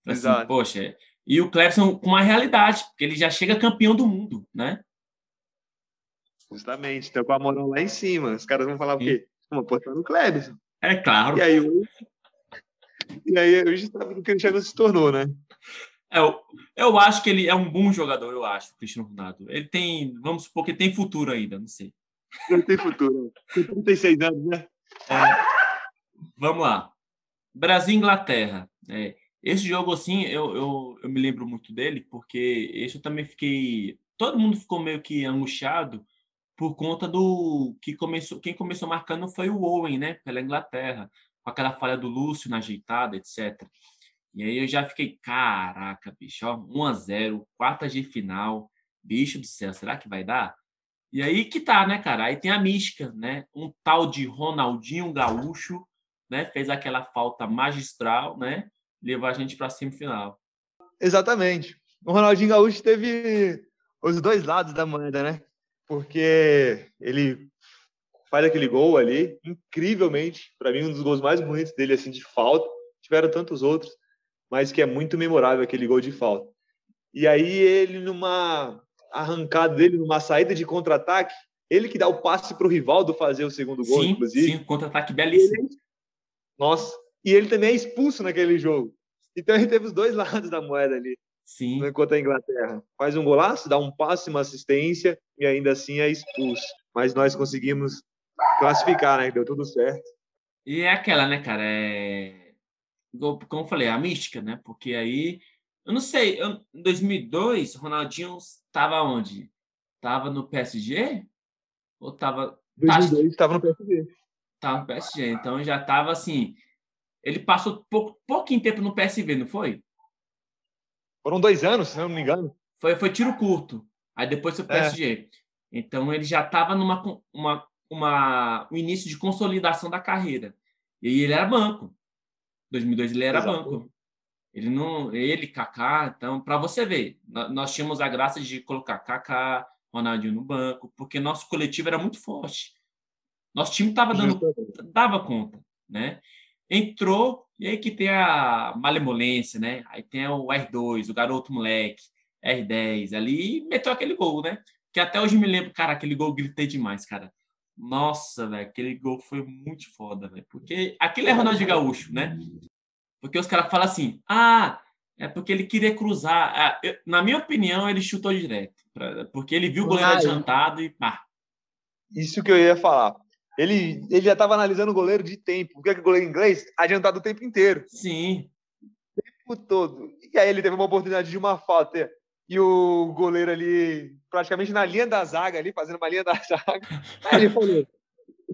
Assim, Exato. Poxa, e o Clebson com uma realidade, porque ele já chega campeão do mundo, né? Justamente, então com a moral lá em cima. Os caras vão falar o quê? Vamos apostar no Clebson. É claro. E aí, e aí hoje sabe o que o Cristiano se tornou, né? É, eu, eu acho que ele é um bom jogador, eu acho, o Cristiano Ronaldo. Ele tem, vamos supor que tem futuro ainda, não sei. Ele tem futuro. Tem 36 anos, né? É. Vamos lá. Brasil e Inglaterra. É, esse jogo, assim, eu, eu, eu me lembro muito dele, porque esse eu também fiquei. Todo mundo ficou meio que angustiado por conta do que começou. Quem começou marcando foi o Owen, né? Pela Inglaterra, com aquela falha do Lúcio na ajeitada, etc. E aí eu já fiquei, caraca, bicho, ó, 1 a 0 quarta de final, bicho do céu, será que vai dar? E aí que tá, né, cara? Aí tem a mística, né? Um tal de Ronaldinho Gaúcho né, fez aquela falta magistral, né, levou a gente para a semifinal. Exatamente. O Ronaldinho Gaúcho teve os dois lados da moeda, né? Porque ele faz aquele gol ali, incrivelmente, para mim um dos gols mais bonitos dele assim de falta. Tiveram tantos outros, mas que é muito memorável aquele gol de falta. E aí ele numa arrancada dele, numa saída de contra-ataque, ele que dá o passe para o Rivaldo fazer o segundo gol, sim, inclusive. Sim, contra-ataque belíssimo. Nossa, e ele também é expulso naquele jogo. Então ele teve os dois [laughs] lados da moeda ali. Sim. Enquanto a Inglaterra faz um golaço, dá um passe, uma assistência e ainda assim é expulso. Mas nós conseguimos classificar, né? Deu tudo certo. E é aquela, né, cara? É... Como eu falei, a mística, né? Porque aí, eu não sei, eu, em 2002, Ronaldinho estava onde? Estava no PSG? Ou estava. 2002 estava no PSG. Tá no PSG. Então já estava assim. Ele passou pouco, pouquinho tempo no PSV, não foi? Foram dois anos, se não me engano. Foi, foi tiro curto. Aí depois foi o PSG. É. Então ele já estava numa uma, uma, um início de consolidação da carreira. E aí ele era banco. Em 2002 ele era Exato. banco. Ele não, ele, Kaká, então, para você ver, nós tínhamos a graça de colocar Kaká, Ronaldinho no banco, porque nosso coletivo era muito forte. Nosso time tava dando, dava conta, né? Entrou, e aí que tem a malemolência, né? Aí tem o R2, o garoto moleque, R10 ali, e meteu aquele gol, né? Que até hoje me lembro, cara, aquele gol gritei demais, cara. Nossa, velho, aquele gol foi muito foda, velho. Porque aquele é Ronaldinho Gaúcho, né? Porque os caras falam assim, ah, é porque ele queria cruzar. Ah, eu, na minha opinião, ele chutou direto. Pra, porque ele viu o goleiro ah, adiantado e pá. Isso que eu ia falar. Ele, ele já estava analisando o goleiro de tempo. O que é que o goleiro inglês? Adiantado o tempo inteiro. Sim. O tempo todo. E aí ele teve uma oportunidade de uma falta. E o goleiro ali, praticamente na linha da zaga ali, fazendo uma linha da [laughs] zaga. Aí ele falou,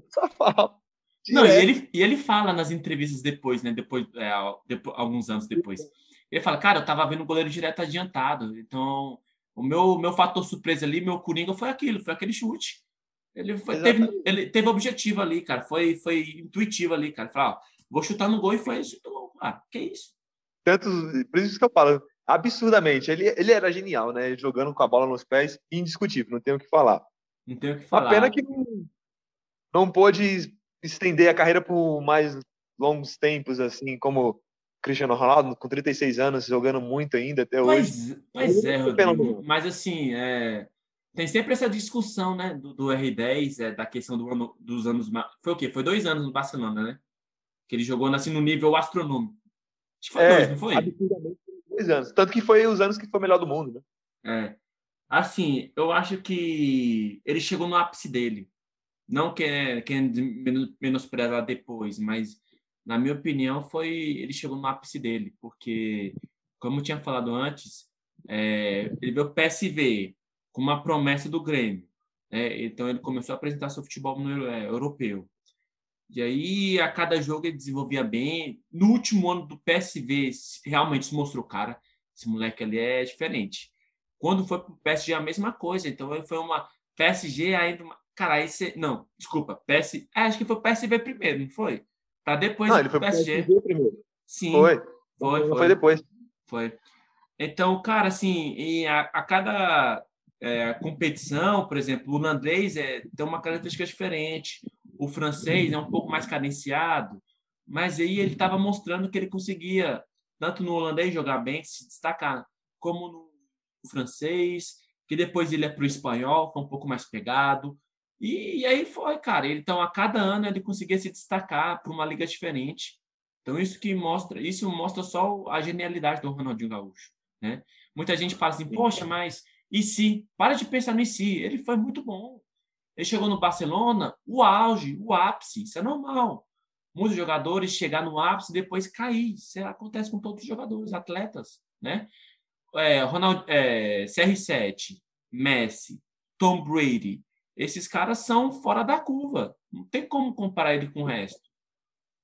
só falta. Não, e ele, e ele fala nas entrevistas depois, né? Depois, é, depois, alguns anos depois. Ele fala, cara, eu tava vendo o goleiro direto adiantado. Então, o meu, meu fator surpresa ali, meu Coringa foi aquilo, foi aquele chute. Ele, foi, teve, ele teve objetivo ali, cara. Foi, foi intuitivo ali, cara. Falar, vou chutar no gol e foi isso. Ah, que isso? Tanto, por isso que eu falo, absurdamente. Ele, ele era genial, né? Jogando com a bola nos pés, indiscutível, não tenho o que falar. Não tenho o que falar. A pena que não, não pôde estender a carreira por mais longos tempos, assim, como Cristiano Ronaldo, com 36 anos, jogando muito ainda até mas, hoje. Mas é, Rodrigo, mas assim, é, tem sempre essa discussão, né, do, do R10, é, da questão do ano, dos anos... Foi o quê? Foi dois anos no Barcelona, né? Que ele jogou assim, no nível astronômico. Acho que foi é, dois, não foi? Absurdamente dois anos. Tanto que foi os anos que foi melhor do mundo, né? É. Assim, eu acho que ele chegou no ápice dele não querendo menosprezar depois, mas na minha opinião foi ele chegou no ápice dele, porque como eu tinha falado antes, é, ele veio PSV com uma promessa do Grêmio, né? então ele começou a apresentar seu futebol no, é, europeu. E aí, a cada jogo ele desenvolvia bem. No último ano do PSV, realmente se mostrou, cara, esse moleque ali é diferente. Quando foi para o PSG, a mesma coisa. Então, foi uma PSG ainda Cara, aí você. Não, desculpa. PS... É, acho que foi PSV primeiro, não foi? Para depois não, ele foi PSG. PSG primeiro. Sim. Foi. Foi, foi. foi depois. Foi. Então, cara, assim, a, a cada é, competição, por exemplo, o holandês é, tem uma característica diferente. O francês é um pouco mais cadenciado. Mas aí ele estava mostrando que ele conseguia, tanto no holandês, jogar bem, se destacar, como no francês, que depois ele é para o espanhol, é um pouco mais pegado. E, e, aí foi, cara. Então, a cada ano ele conseguia se destacar para uma liga diferente. Então, isso que mostra, isso mostra só a genialidade do Ronaldinho Gaúcho, né? Muita gente fala assim, poxa, mas e se? Para de pensar no se. Ele foi muito bom. Ele chegou no Barcelona, o auge, o ápice, isso é normal. Muitos jogadores chegar no ápice e depois cair. Isso acontece com todos os jogadores, atletas, né? É, Ronald, é, CR7, Messi, Tom Brady, esses caras são fora da curva. Não tem como comparar ele com o resto.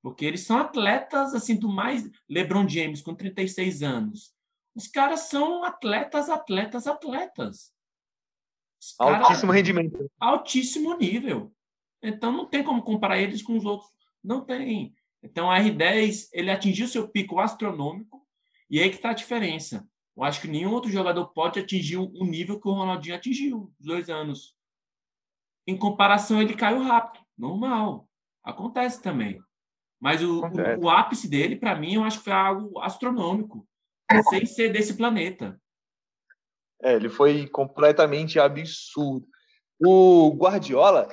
Porque eles são atletas, assim, do mais. LeBron James, com 36 anos. Os caras são atletas, atletas, atletas. Cara, altíssimo rendimento. Altíssimo nível. Então não tem como comparar eles com os outros. Não tem. Então a R10 ele atingiu seu pico astronômico e aí que está a diferença. Eu acho que nenhum outro jogador pode atingir o nível que o Ronaldinho atingiu, dois anos. Em comparação, ele caiu rápido. Normal. Acontece também. Mas o, o, o ápice dele, para mim, eu acho que foi algo astronômico. Sem ser desse planeta. É, ele foi completamente absurdo. O Guardiola,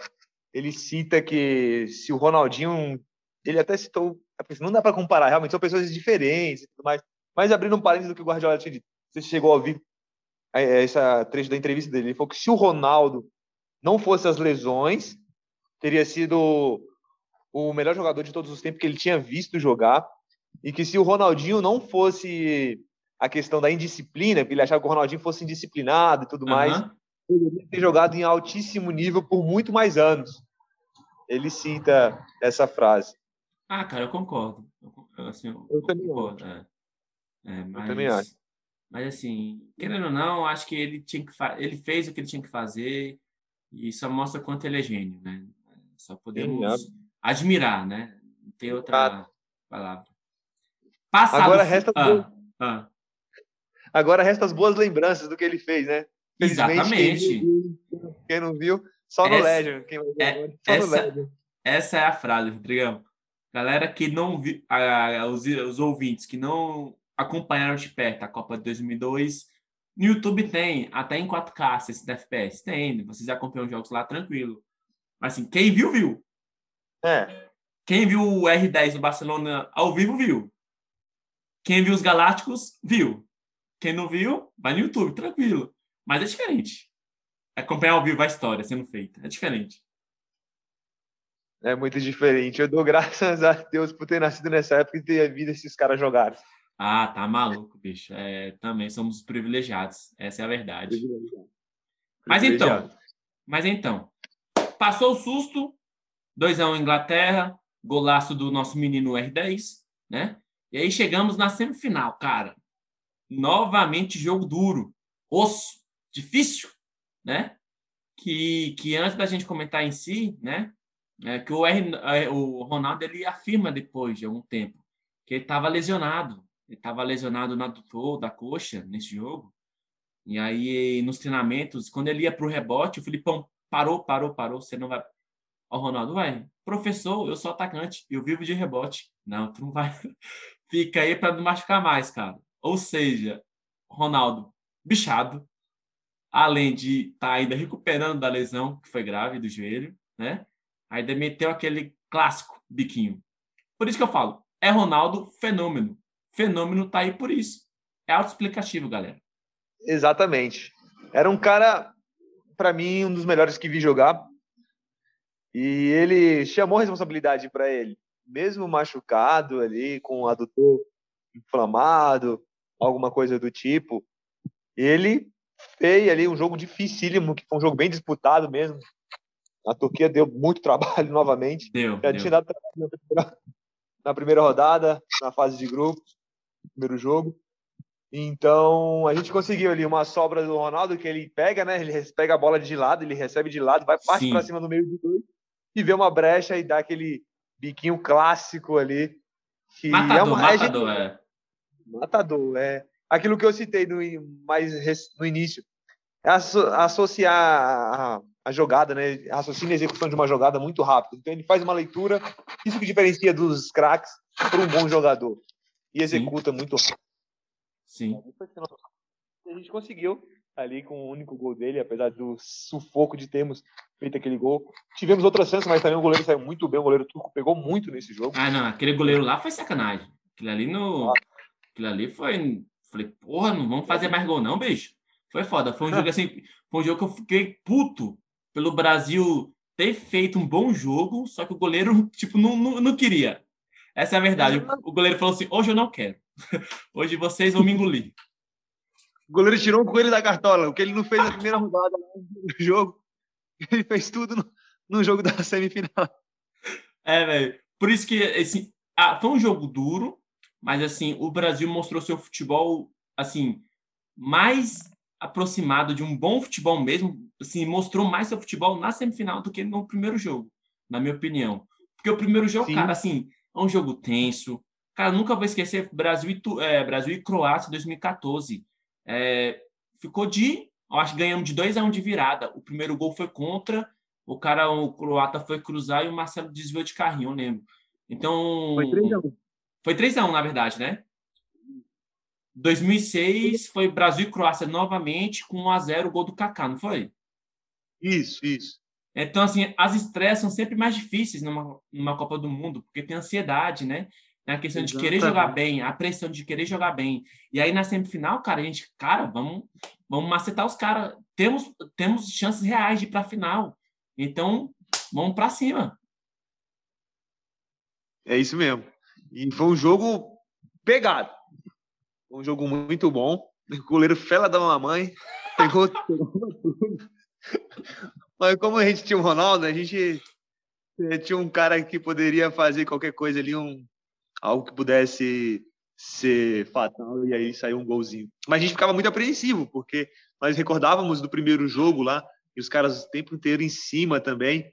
ele cita que se o Ronaldinho. Ele até citou. Não dá para comparar, realmente são pessoas diferentes e tudo mais. Mas abrindo um parênteses do que o Guardiola tinha dito. Você chegou a ouvir é, essa trecho da entrevista dele. Ele falou que se o Ronaldo não fosse as lesões, teria sido o melhor jogador de todos os tempos que ele tinha visto jogar. E que se o Ronaldinho não fosse a questão da indisciplina, porque ele achava que o Ronaldinho fosse indisciplinado e tudo uhum. mais, ele poderia ter jogado em altíssimo nível por muito mais anos. Ele cita essa frase. Ah, cara, eu concordo. Eu, assim, eu, eu também concordo. É. É, mas, eu também acho. Mas assim, querendo ou não, acho que ele tinha que ele fez o que ele tinha que fazer. E só mostra quanto ele é gênio, né? Só podemos Sim, admirar, né? Não tem outra palavra. Passado, Agora resta, ah. Ah. Agora resta as boas lembranças do que ele fez, né? Exatamente. Quem, viu, quem não viu, só no Legend. Quem vai ver é, agora, só essa, no Legend. Essa é a frase, Rodrigão. Galera que não viu, os, os ouvintes que não acompanharam de perto a Copa de 2002, no YouTube tem, até em 4K, 60 FPS, tem, vocês acompanham os jogos lá tranquilo. Mas assim, quem viu, viu. É. Quem viu o R10 do Barcelona ao vivo, viu. Quem viu os Galácticos, viu. Quem não viu, vai no YouTube, tranquilo. Mas é diferente. Acompanhar ao vivo a história sendo feita. É diferente. É muito diferente. Eu dou graças a Deus por ter nascido nessa época e ter visto esses caras jogarem. Ah, tá maluco, bicho. É, também somos privilegiados. Essa é a verdade. Mas então, mas então, passou o susto, 2x1 Inglaterra, golaço do nosso menino R10, né? E aí chegamos na semifinal, cara. Novamente jogo duro, osso, difícil, né? Que, que antes da gente comentar em si, né? É, que o, R, é, o Ronaldo ele afirma depois de algum tempo que ele estava lesionado. Ele estava lesionado na adutor da coxa nesse jogo. E aí, nos treinamentos, quando ele ia para o rebote, o Filipão parou, parou, parou. Você não vai. Ó, Ronaldo, vai. Professor, eu sou atacante, eu vivo de rebote. Não, tu não vai. Fica aí para não machucar mais, cara. Ou seja, Ronaldo, bichado, além de estar tá ainda recuperando da lesão, que foi grave, do joelho, né? Ainda meteu aquele clássico biquinho. Por isso que eu falo, é Ronaldo fenômeno. Fenômeno tá aí por isso. É autoexplicativo, galera. Exatamente. Era um cara, para mim, um dos melhores que vi jogar. E ele chamou responsabilidade para ele. Mesmo machucado ali, com o adutor inflamado, alguma coisa do tipo, ele fez ali um jogo dificílimo, que foi um jogo bem disputado mesmo. A Turquia deu muito [laughs] trabalho novamente. Deu, Já deu. tinha dado trabalho na primeira, na primeira rodada, na fase de grupos, primeiro jogo. Então, a gente conseguiu ali uma sobra do Ronaldo que ele pega, né? Ele pega a bola de lado, ele recebe de lado, vai parte para cima do meio de dois e vê uma brecha e dá aquele biquinho clássico ali. Que matador, é uma, matador, é, é. Matador, é. Aquilo que eu citei no, mais no início. É associar a, a jogada, né? Raciocínio e execução de uma jogada muito rápido. Então ele faz uma leitura, isso que diferencia dos craques para um bom jogador. E executa Sim. muito rápido. Sim. A gente conseguiu ali com o único gol dele, apesar do sufoco de termos feito aquele gol. Tivemos outras chances, mas também o goleiro saiu muito bem. O goleiro turco pegou muito nesse jogo. Ah, não, aquele goleiro lá foi sacanagem. Aquilo ali no. Aquilo ali foi. Falei, porra, não vamos fazer mais gol, não, bicho. Foi foda. Foi um jogo assim. [laughs] Foi um jogo que eu fiquei puto pelo Brasil ter feito um bom jogo, só que o goleiro, [laughs] tipo, não, não, não queria. Essa é a verdade. O goleiro falou assim: hoje eu não quero. [laughs] Hoje vocês vão me engolir. O goleiro tirou o coelho da cartola. O que ele não fez na primeira rodada do jogo, ele fez tudo no, no jogo da semifinal. É, velho. Por isso que, assim, ah, foi um jogo duro, mas, assim, o Brasil mostrou seu futebol, assim, mais aproximado de um bom futebol mesmo, assim, mostrou mais seu futebol na semifinal do que no primeiro jogo, na minha opinião. Porque o primeiro jogo, Sim. cara, assim, é um jogo tenso. Cara, nunca vou esquecer Brasil e, é, Brasil e Croácia 2014. É, ficou de, eu acho que ganhamos de 2 a 1 um de virada. O primeiro gol foi contra, o cara, o croata foi cruzar e o Marcelo desviou de carrinho, eu lembro. Então. Foi 3 a 1 Foi 3 a 1 na verdade, né? 2006 foi Brasil e Croácia novamente com 1 a 0 o gol do Kaká, não foi? Isso, isso. Então, assim, as estreias são sempre mais difíceis numa, numa Copa do Mundo, porque tem ansiedade, né? A questão Exatamente. de querer jogar bem, a pressão de querer jogar bem. E aí, na semifinal, cara, a gente, cara, vamos, vamos macetar os caras. Temos, temos chances reais de ir para a final. Então, vamos para cima. É isso mesmo. E foi um jogo pegado. Um jogo muito bom. O goleiro fela da mamãe. [laughs] Pegou Mas como a gente tinha o Ronaldo, a gente eh, tinha um cara que poderia fazer qualquer coisa ali, um, algo que pudesse ser fatal e aí saiu um golzinho. Mas a gente ficava muito apreensivo, porque nós recordávamos do primeiro jogo lá, e os caras o tempo inteiro em cima também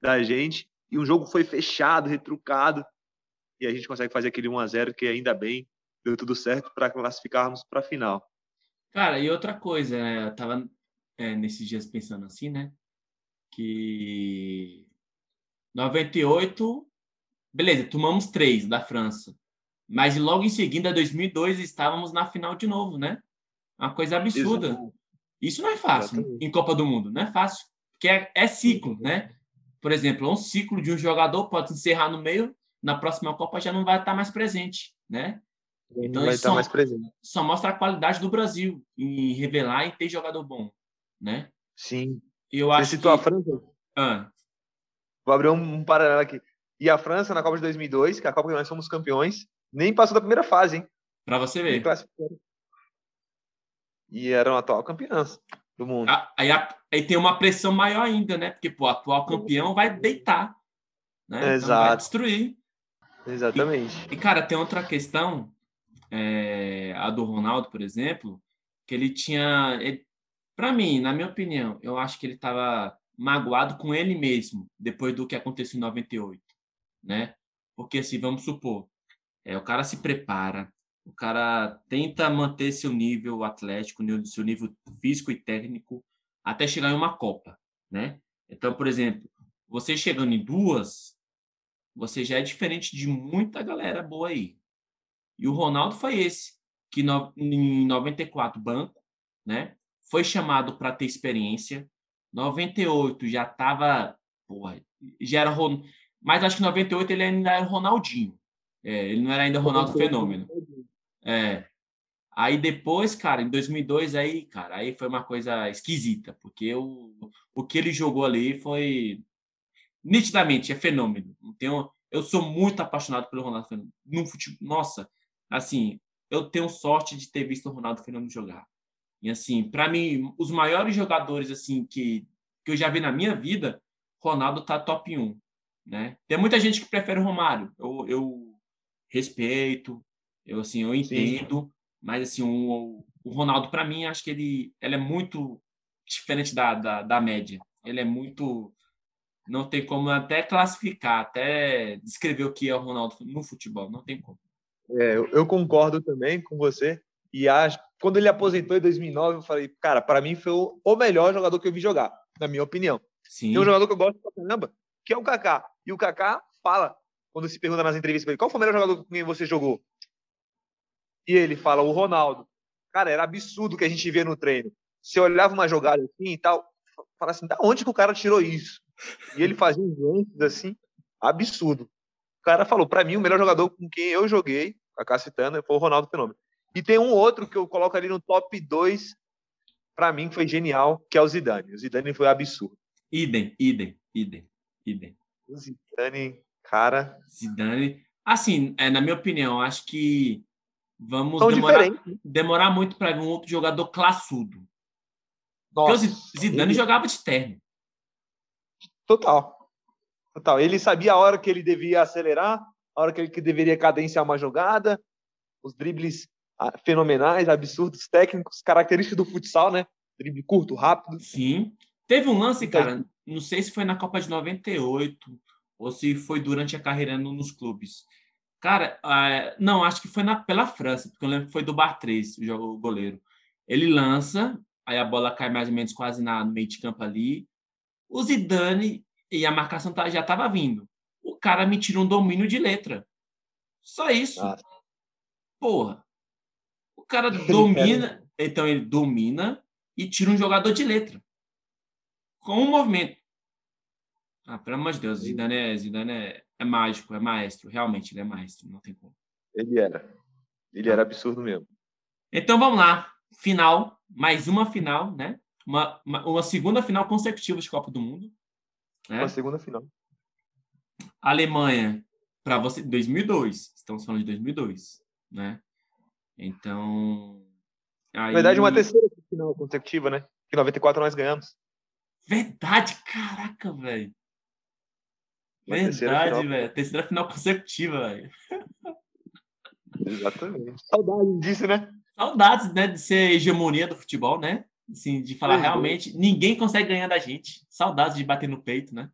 da gente, e o jogo foi fechado, retrucado, e a gente consegue fazer aquele 1 a 0 que ainda bem deu tudo certo para classificarmos para a final. Cara, e outra coisa, né? eu tava é, nesses dias pensando assim, né? Que 98, beleza, tomamos três da França. Mas logo em seguida, 2002, estávamos na final de novo, né? Uma coisa absurda. Exatamente. Isso não é fácil Exatamente. em Copa do Mundo, não é fácil. Porque é, é ciclo, né? Por exemplo, um ciclo de um jogador pode encerrar no meio, na próxima Copa já não vai estar mais presente, né? Então, vai estar só, mais presente. só mostra a qualidade do Brasil em revelar e ter jogador bom, né? Sim. Eu Você acho citou que... a França? Ah. Vou abrir um, um, paralelo aqui. E a França, na Copa de 2002, que é a Copa que nós fomos campeões, nem passou da primeira fase, hein? Para você ver. E era uma atual campeã do mundo. Aí, aí, tem uma pressão maior ainda, né? Porque pô, o atual campeão vai deitar. Né? Exato. Então vai destruir. Exatamente. E, e, cara, tem outra questão, é, a do Ronaldo, por exemplo, que ele tinha. Para mim, na minha opinião, eu acho que ele estava magoado com ele mesmo, depois do que aconteceu em 98, né? Porque, assim, vamos supor, é, o cara se prepara, o cara tenta manter seu nível atlético, seu nível físico e técnico, até chegar em uma Copa, né? Então, por exemplo, você chegando em duas, você já é diferente de muita galera boa aí. E o Ronaldo foi esse, que no, em 94, banco, né? Foi chamado para ter experiência. 98 já estava, porra, já era mas acho que 98 ele ainda era Ronaldinho. É, ele não era ainda Ronaldo Fenômeno. É. Aí depois, cara, em 2002 aí, cara, aí foi uma coisa esquisita, porque o, o que ele jogou ali foi nitidamente é fenômeno. Tenho, eu sou muito apaixonado pelo Ronaldo Fenômeno. No futebol, nossa, assim, eu tenho sorte de ter visto o Ronaldo Fenômeno jogar. E assim, para mim, os maiores jogadores assim que que eu já vi na minha vida, Ronaldo tá top 1, né? Tem muita gente que prefere o Romário. Eu, eu respeito, eu assim, eu entendo, Sim. mas assim, o, o Ronaldo para mim, acho que ele, ele é muito diferente da, da, da média. Ele é muito não tem como até classificar, até descrever o que é o Ronaldo no futebol, não tem como. É, eu, concordo também com você. E acho, quando ele aposentou em 2009, eu falei, cara, para mim foi o melhor jogador que eu vi jogar, na minha opinião. Sim. Tem um jogador que eu gosto pra caramba, que é o Kaká. E o Kaká fala, quando se pergunta nas entrevistas pra ele, qual foi o melhor jogador com quem você jogou? E ele fala, o Ronaldo. Cara, era absurdo o que a gente via no treino. Você olhava uma jogada assim e tal, fala assim, da onde que o cara tirou isso? E ele fazia lances assim, absurdo. O cara falou, para mim, o melhor jogador com quem eu joguei, a citando, foi o Ronaldo Fenômeno. E tem um outro que eu coloco ali no top 2, para mim, que foi genial, que é o Zidane. O Zidane foi absurdo. Idem, idem, idem, idem. O Zidane, cara... Zidane... Assim, é, na minha opinião, acho que vamos demorar, demorar, muito para ver um outro jogador classudo. Nossa, Porque o Zidane ele... jogava de terno. Total. Total. Ele sabia a hora que ele devia acelerar, a hora que ele deveria cadenciar uma jogada, os dribles ah, fenomenais, absurdos, técnicos, característicos do futsal, né? Drible curto, rápido. Sim. Teve um lance, então, cara, não sei se foi na Copa de 98 ou se foi durante a carreira nos clubes. Cara, uh, não, acho que foi na, pela França, porque eu lembro que foi do Bar 3, o, jogo, o goleiro. Ele lança, aí a bola cai mais ou menos quase na, no meio de campo ali. O Zidane e a marcação tá, já estava vindo. O cara me tira um domínio de letra. Só isso. Ah. Porra. O cara domina, então ele domina e tira um jogador de letra. Com um movimento. Ah, pelo amor de Deus, Zidane é, Zidane é, é mágico, é maestro. Realmente, ele é maestro, não tem como. Ele era. Ele era absurdo mesmo. Então vamos lá. Final, mais uma final, né? Uma, uma, uma segunda final consecutiva de Copa do Mundo. Né? Uma segunda final. Alemanha, para você, 2002. Estamos falando de 2002, né? Então. Aí... Na verdade, uma terceira final consecutiva, né? Que 94 nós ganhamos. Verdade, caraca, velho. Verdade, velho. Terceira final consecutiva, velho. Exatamente. Saudades disso, né? Saudades, né? De ser hegemonia do futebol, né? Assim, de falar uhum. realmente, ninguém consegue ganhar da gente. Saudades de bater no peito, né?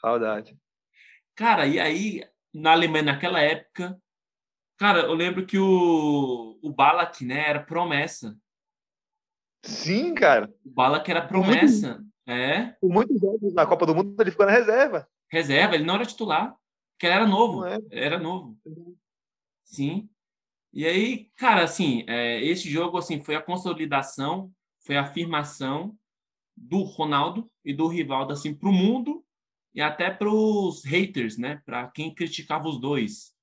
Saudade. Cara, e aí, na Alemanha, naquela época, Cara, eu lembro que o, o Balak, né, era promessa. Sim, cara. O Balak era promessa. É. Por muitos jogos na Copa do Mundo ele ficou na reserva. Reserva, ele não era titular. Porque ele era novo. É. Era novo. Sim. E aí, cara, assim, é, esse jogo assim foi a consolidação, foi a afirmação do Ronaldo e do Rivaldo assim para o mundo e até para os haters, né? Para quem criticava os dois.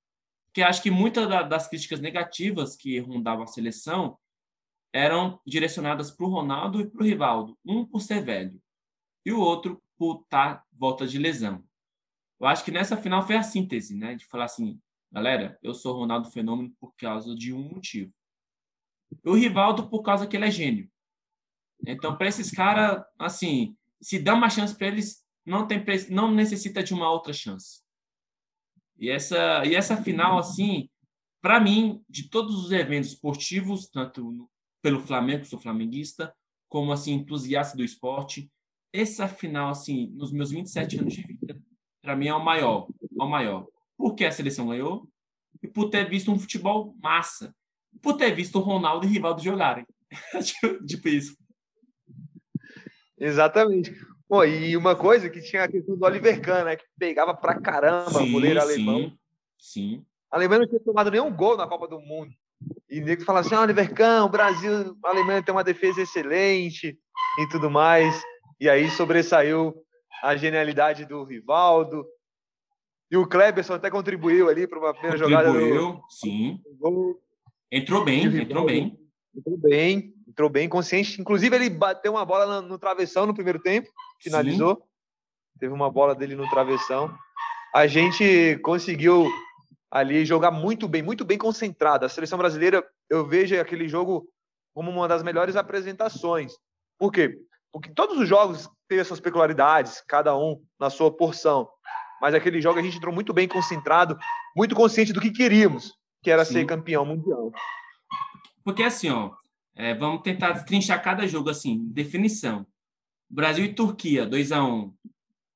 Porque acho que muitas das críticas negativas que rondavam a seleção eram direcionadas para o Ronaldo e para o Rivaldo. Um por ser velho e o outro por estar volta de lesão. Eu acho que nessa final foi a síntese, né? De falar assim, galera, eu sou Ronaldo Fenômeno por causa de um motivo. O Rivaldo por causa que ele é gênio. Então, para esses caras, assim, se dá uma chance para eles, não tem não necessita de uma outra chance. E essa e essa final assim, para mim, de todos os eventos esportivos, tanto pelo Flamengo, sou flamenguista, como assim entusiasta do esporte, essa final assim, nos meus 27 anos de vida, para mim é o maior, é o maior. Porque a seleção ganhou e por ter visto um futebol massa, por ter visto o Ronaldo e o Rivaldo jogarem. [laughs] tipo isso. Exatamente. Pô, e uma coisa que tinha a questão do Oliver Kahn, né? Que pegava pra caramba sim, goleiro alemão. Sim. A Alemanha não tinha tomado nenhum gol na Copa do Mundo. E nego fala assim: ah, Oliver Kahn, o Brasil, a Alemanha tem uma defesa excelente e tudo mais. E aí sobressaiu a genialidade do Rivaldo. E o Kleberson até contribuiu ali para uma primeira jogada. Contribuiu, sim. Entrou bem, entrou bem. Entrou bem entrou bem consciente. Inclusive, ele bateu uma bola no, no travessão no primeiro tempo, finalizou. Sim. Teve uma bola dele no travessão. A gente conseguiu ali jogar muito bem, muito bem concentrado. A seleção brasileira, eu vejo aquele jogo como uma das melhores apresentações. Por quê? Porque todos os jogos têm as suas peculiaridades, cada um na sua porção. Mas aquele jogo a gente entrou muito bem concentrado, muito consciente do que queríamos, que era Sim. ser campeão mundial. Porque assim, ó, é, vamos tentar destrinchar cada jogo assim, definição. Brasil e Turquia, 2 a 1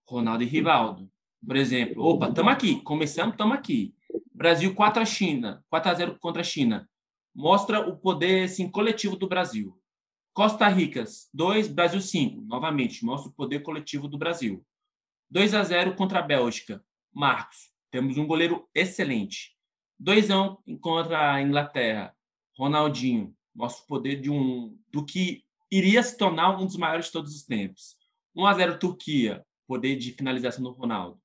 Ronaldo e Rivaldo. Por exemplo, opa, estamos aqui, começamos, estamos aqui. Brasil 4 a China, 4 a 0 contra a China. Mostra o poder assim, coletivo do Brasil. Costa Rica, 2, Brasil 5. Novamente, mostra o poder coletivo do Brasil. 2 a 0 contra a Bélgica. Marcos, temos um goleiro excelente. 2 a 1 contra a Inglaterra. Ronaldinho, mostra o poder de um do que iria se tornar um dos maiores de todos os tempos. 1 a 0 Turquia, poder de finalização do Ronaldo.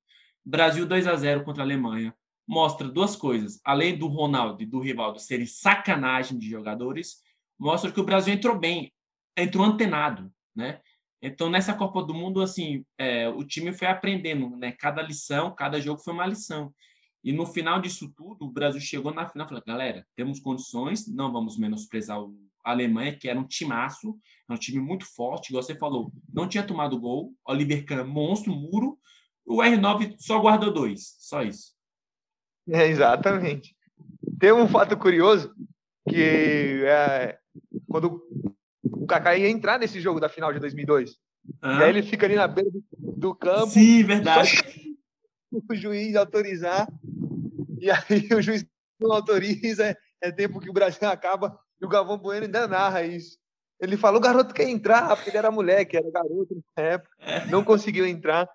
Brasil 2 a 0 contra a Alemanha. Mostra duas coisas, além do Ronaldo e do Rivaldo serem sacanagem de jogadores, mostra que o Brasil entrou bem, entrou antenado, né? Então nessa Copa do Mundo assim, é, o time foi aprendendo, né? Cada lição, cada jogo foi uma lição. E no final disso tudo, o Brasil chegou na final e falou: galera, temos condições, não vamos menosprezar a Alemanha, que era um timaço, é um time muito forte, igual você falou, não tinha tomado gol, Oliver Kahn, monstro, muro, o R9 só guardou dois, só isso. É, exatamente. Tem um fato curioso que é, quando o Kaká ia entrar nesse jogo da final de 2002, ah. e aí ele fica ali na beira do, do campo. Sim, verdade. O juiz autorizar e aí o juiz não autoriza, é, tempo que o Brasil acaba, e o Galvão Bueno ainda narra isso. Ele falou, o garoto quer entrar, porque ele era moleque, era garoto na época, é. não conseguiu entrar,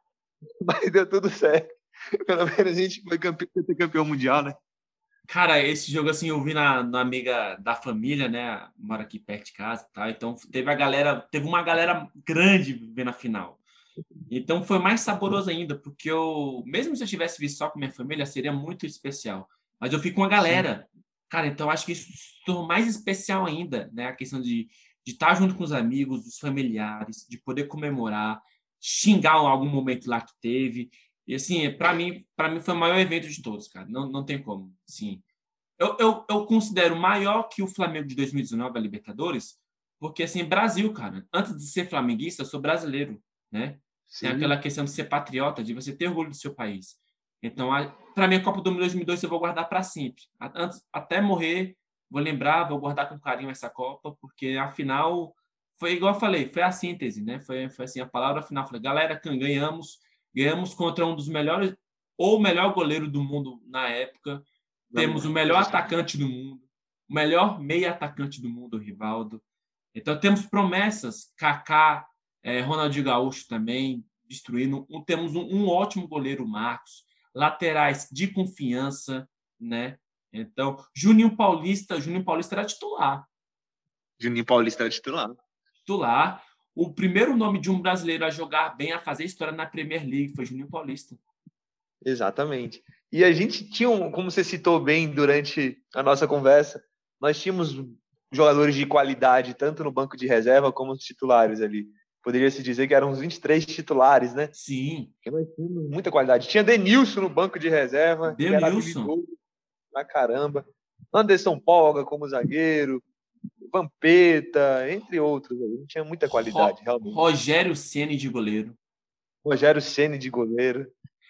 mas deu tudo certo. Pelo menos a gente foi campeão, foi campeão mundial, né? Cara, esse jogo assim eu vi na, na amiga da família, né? Mora aqui perto de casa, tá? Então teve a galera, teve uma galera grande vendo a final. Então foi mais saboroso ainda, porque eu, mesmo se eu tivesse visto só com minha família, seria muito especial. Mas eu fico com a galera. Sim. Cara, então acho que isso tornou mais especial ainda, né? A questão de, de estar junto com os amigos, os familiares, de poder comemorar, xingar algum momento lá que teve. E assim, para mim, para mim foi o maior evento de todos, cara. Não, não tem como, sim. Eu, eu, eu considero maior que o Flamengo de 2019, a Libertadores, porque assim, Brasil, cara. Antes de ser flamenguista, eu sou brasileiro né? Sim. Tem aquela questão de ser patriota, de você ter orgulho do seu país. Então, para mim, a Copa do Mundo 2002 eu vou guardar para sempre. Antes, até morrer, vou lembrar, vou guardar com carinho essa Copa, porque afinal foi igual eu falei, foi a síntese, né? Foi, foi assim a palavra final, falei, galera, ganhamos, ganhamos contra um dos melhores ou o melhor goleiro do mundo na época. temos o melhor atacante do mundo, o melhor meia atacante do mundo, o Rivaldo. Então temos promessas, Kaká, é, Ronaldinho Gaúcho também destruindo. Um, temos um, um, ótimo goleiro, Marcos, laterais de confiança, né? Então Juninho Paulista, Juninho Paulista era titular. Juninho Paulista era titular. Titular. O primeiro nome de um brasileiro a jogar bem, a fazer história na Premier League foi Juninho Paulista. Exatamente. E a gente tinha, como você citou bem durante a nossa conversa, nós tínhamos jogadores de qualidade, tanto no banco de reserva como os titulares ali. Poderia-se dizer que eram uns 23 titulares, né? Sim. Porque nós tínhamos muita qualidade. Tinha Denilson no banco de reserva. Denilson. Pra caramba. Anderson Polga como zagueiro. Vampeta, entre outros. A gente tinha muita qualidade, Ro realmente. Rogério Ceni de goleiro. Rogério Ceni de goleiro.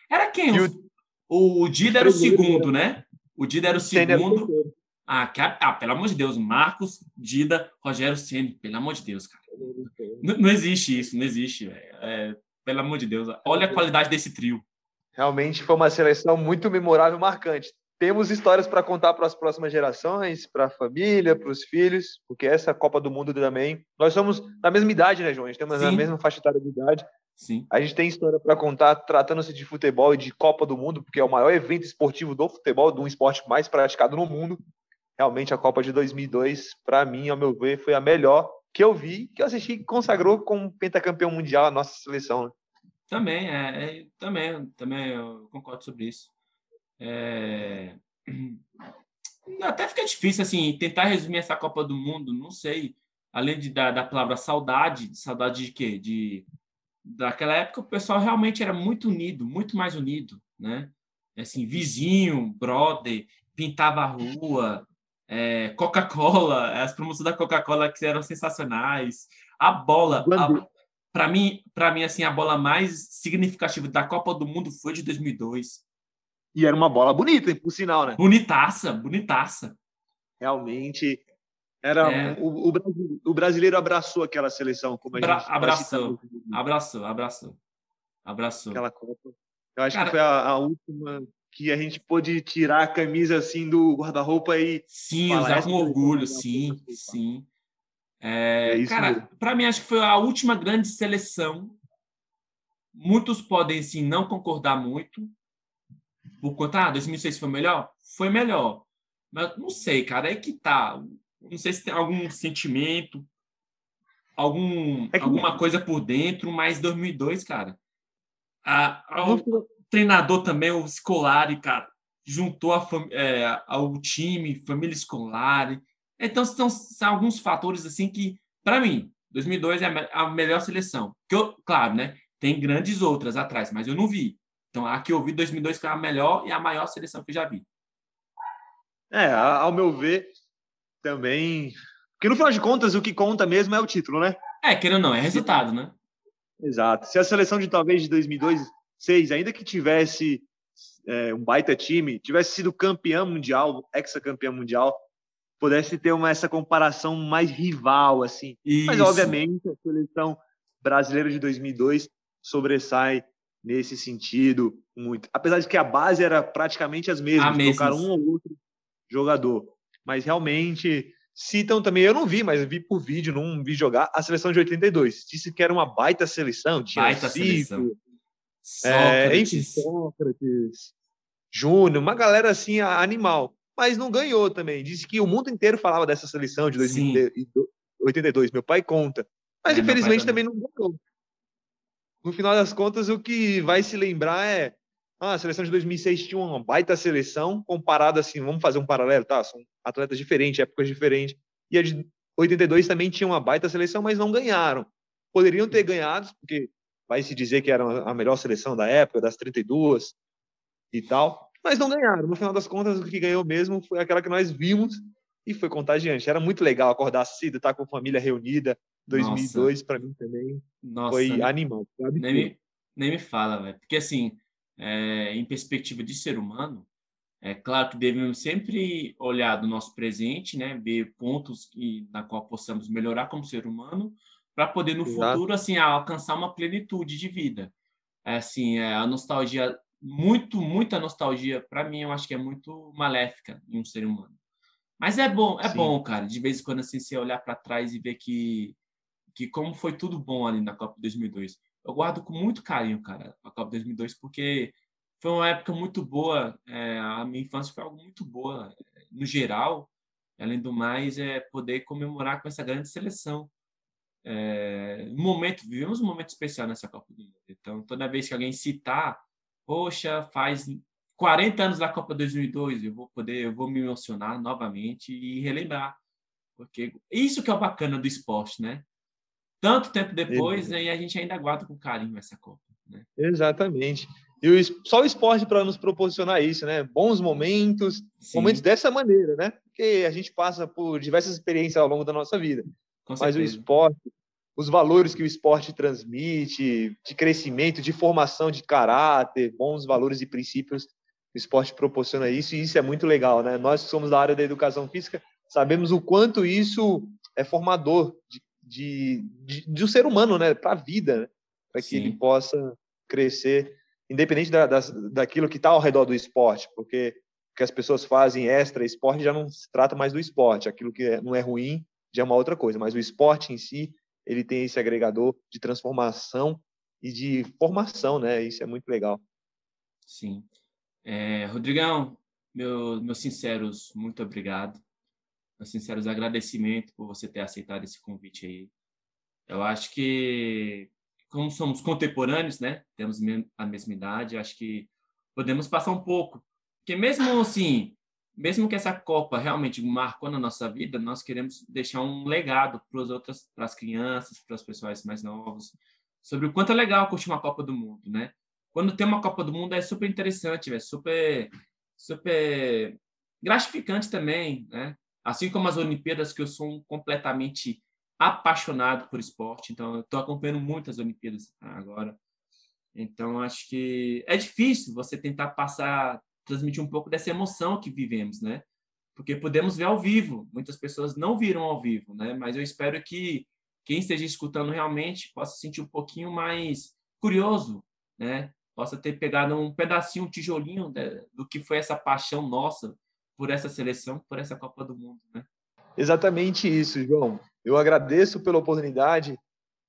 Era quem? O, o, o Dida era o segundo, né? O Dida era o segundo. Ah, ah, pelo amor de Deus, Marcos, Dida, Rogério Ceni, pelo amor de Deus, cara. Não, não existe isso, não existe. É, pelo amor de Deus, olha a qualidade desse trio. Realmente foi uma seleção muito memorável, marcante. Temos histórias para contar para as próximas gerações, para a família, para os filhos, porque essa Copa do Mundo também. Nós somos da mesma idade, né, João? A gente temos Sim. a mesma faixa etária de idade. Sim. A gente tem história para contar tratando-se de futebol e de Copa do Mundo, porque é o maior evento esportivo do futebol, de um esporte mais praticado no mundo realmente a Copa de 2002, para mim, ao meu ver, foi a melhor que eu vi, que eu assisti, que consagrou como pentacampeão mundial a nossa seleção. Né? Também, é, é, também, também eu concordo sobre isso. É... [clears throat] Até fica difícil assim tentar resumir essa Copa do Mundo, não sei. Além de, da, da palavra saudade, saudade de quê? De daquela época o pessoal realmente era muito unido, muito mais unido, né? Assim, vizinho, brother, pintava a rua, é, Coca-Cola, as promoções da Coca-Cola que eram sensacionais. A bola, para mim, para mim assim, a bola mais significativa da Copa do Mundo foi de 2002. E era uma bola bonita, por sinal, né? Bonitaça, bonitaça. Realmente era é. o, o, brasileiro abraçou aquela seleção como a Bra gente abraçou, abraçou, abraçou, abraçou. Aquela Copa. Eu acho Cara, que foi a, a última que a gente pôde tirar a camisa assim do guarda-roupa e. Sim, usar com orgulho, sim, sim. É, é cara, para mim, acho que foi a última grande seleção. Muitos podem, sim, não concordar muito. Por conta, ah, 2006 foi melhor? Foi melhor. Mas não sei, cara, é que tá. Não sei se tem algum sentimento, algum, é que... alguma coisa por dentro, mas 2002, cara. A, a, treinador também, o Scolari, cara, juntou a é, ao time, família escolar. Então, são, são, alguns fatores assim que, para mim, 2002 é a melhor seleção. Que eu, claro, né? Tem grandes outras atrás, mas eu não vi. Então, a que eu vi 2002 foi a melhor e a maior seleção que eu já vi. É, ao meu ver, também. Porque no final de contas, o que conta mesmo é o título, né? É, querendo ou não, é resultado, né? Exato. Se a seleção de talvez de 2002 seis, ainda que tivesse é, um baita time, tivesse sido campeão mundial, ex-campeão mundial, pudesse ter uma, essa comparação mais rival, assim. Isso. Mas, obviamente, a seleção brasileira de 2002 sobressai nesse sentido muito. Apesar de que a base era praticamente as mesmas, tocaram um ou outro jogador. Mas, realmente, citam também, eu não vi, mas vi por vídeo, não vi jogar, a seleção de 82. Disse que era uma baita seleção, tinha baita Cico, seleção é, enfim, Sócrates, Júnior, uma galera assim animal. Mas não ganhou também. Disse que o mundo inteiro falava dessa seleção de 1982. Meu pai conta. Mas é, infelizmente também não ganhou. No final das contas, o que vai se lembrar é ah, a seleção de 2006 tinha uma baita seleção, comparada assim, vamos fazer um paralelo, tá? São atletas diferentes, épocas diferentes. E a de 82 também tinha uma baita seleção, mas não ganharam. Poderiam ter ganhado, porque vai se dizer que era a melhor seleção da época, das 32 e tal, mas não ganharam. No final das contas, o que ganhou mesmo foi aquela que nós vimos e foi contagiante. Era muito legal acordar cedo, estar com a família reunida. 2002 para mim também Nossa, foi animal. Sabe? Nem, me, nem me fala, velho. Porque assim, é, em perspectiva de ser humano, é claro que devemos sempre olhar do nosso presente, né, ver pontos que, na qual possamos melhorar como ser humano, para poder no Exato. futuro assim alcançar uma plenitude de vida. É, assim, é, a nostalgia muito, muita nostalgia. Para mim, eu acho que é muito maléfica em um ser humano. Mas é bom, é Sim. bom, cara, de vez em quando assim, você olhar para trás e ver que, que como foi tudo bom ali na Copa 2002. Eu guardo com muito carinho, cara, a Copa 2002, porque foi uma época muito boa. É, a minha infância foi algo muito boa, no geral. Além do mais, é poder comemorar com essa grande seleção. É, um momento, vivemos um momento especial nessa Copa do Mundo. Então, toda vez que alguém citar, poxa, faz 40 anos da Copa 2002, eu vou poder, eu vou me emocionar novamente e relembrar. Porque isso que é o bacana do esporte, né? Tanto tempo depois, né, e a gente ainda guarda com carinho essa Copa. Né? Exatamente. E o, só o esporte para nos proporcionar isso, né? Bons momentos, Sim. momentos dessa maneira, né? Porque a gente passa por diversas experiências ao longo da nossa vida. Mas o esporte, os valores que o esporte transmite, de crescimento, de formação de caráter, bons valores e princípios, o esporte proporciona isso e isso é muito legal, né? Nós que somos da área da educação física sabemos o quanto isso é formador de, de, de, de um ser humano, né? Para a vida, né? para que Sim. ele possa crescer independente da, da, daquilo que está ao redor do esporte, porque o que as pessoas fazem extra esporte já não se trata mais do esporte, aquilo que é, não é ruim já é uma outra coisa, mas o esporte em si, ele tem esse agregador de transformação e de formação, né? Isso é muito legal. Sim. É, Rodrigão, meu, meus sinceros muito obrigado. Meus sinceros agradecimentos por você ter aceitado esse convite aí. Eu acho que como somos contemporâneos, né? Temos a mesma idade, acho que podemos passar um pouco. Porque mesmo assim, mesmo que essa Copa realmente marcou na nossa vida, nós queremos deixar um legado para as outras, para as crianças, para os pessoas mais novos, sobre o quanto é legal curtir uma Copa do Mundo, né? Quando tem uma Copa do Mundo é super interessante, é super, super gratificante também, né? Assim como as Olimpíadas, que eu sou completamente apaixonado por esporte, então eu estou acompanhando muitas Olimpíadas agora. Então acho que é difícil você tentar passar, transmitir um pouco dessa emoção que vivemos, né? Porque podemos ver ao vivo, muitas pessoas não viram ao vivo, né? Mas eu espero que quem esteja escutando realmente possa sentir um pouquinho mais curioso, né? Possa ter pegado um pedacinho, um tijolinho do que foi essa paixão nossa por essa seleção, por essa Copa do Mundo, né? Exatamente isso, João. Eu agradeço pela oportunidade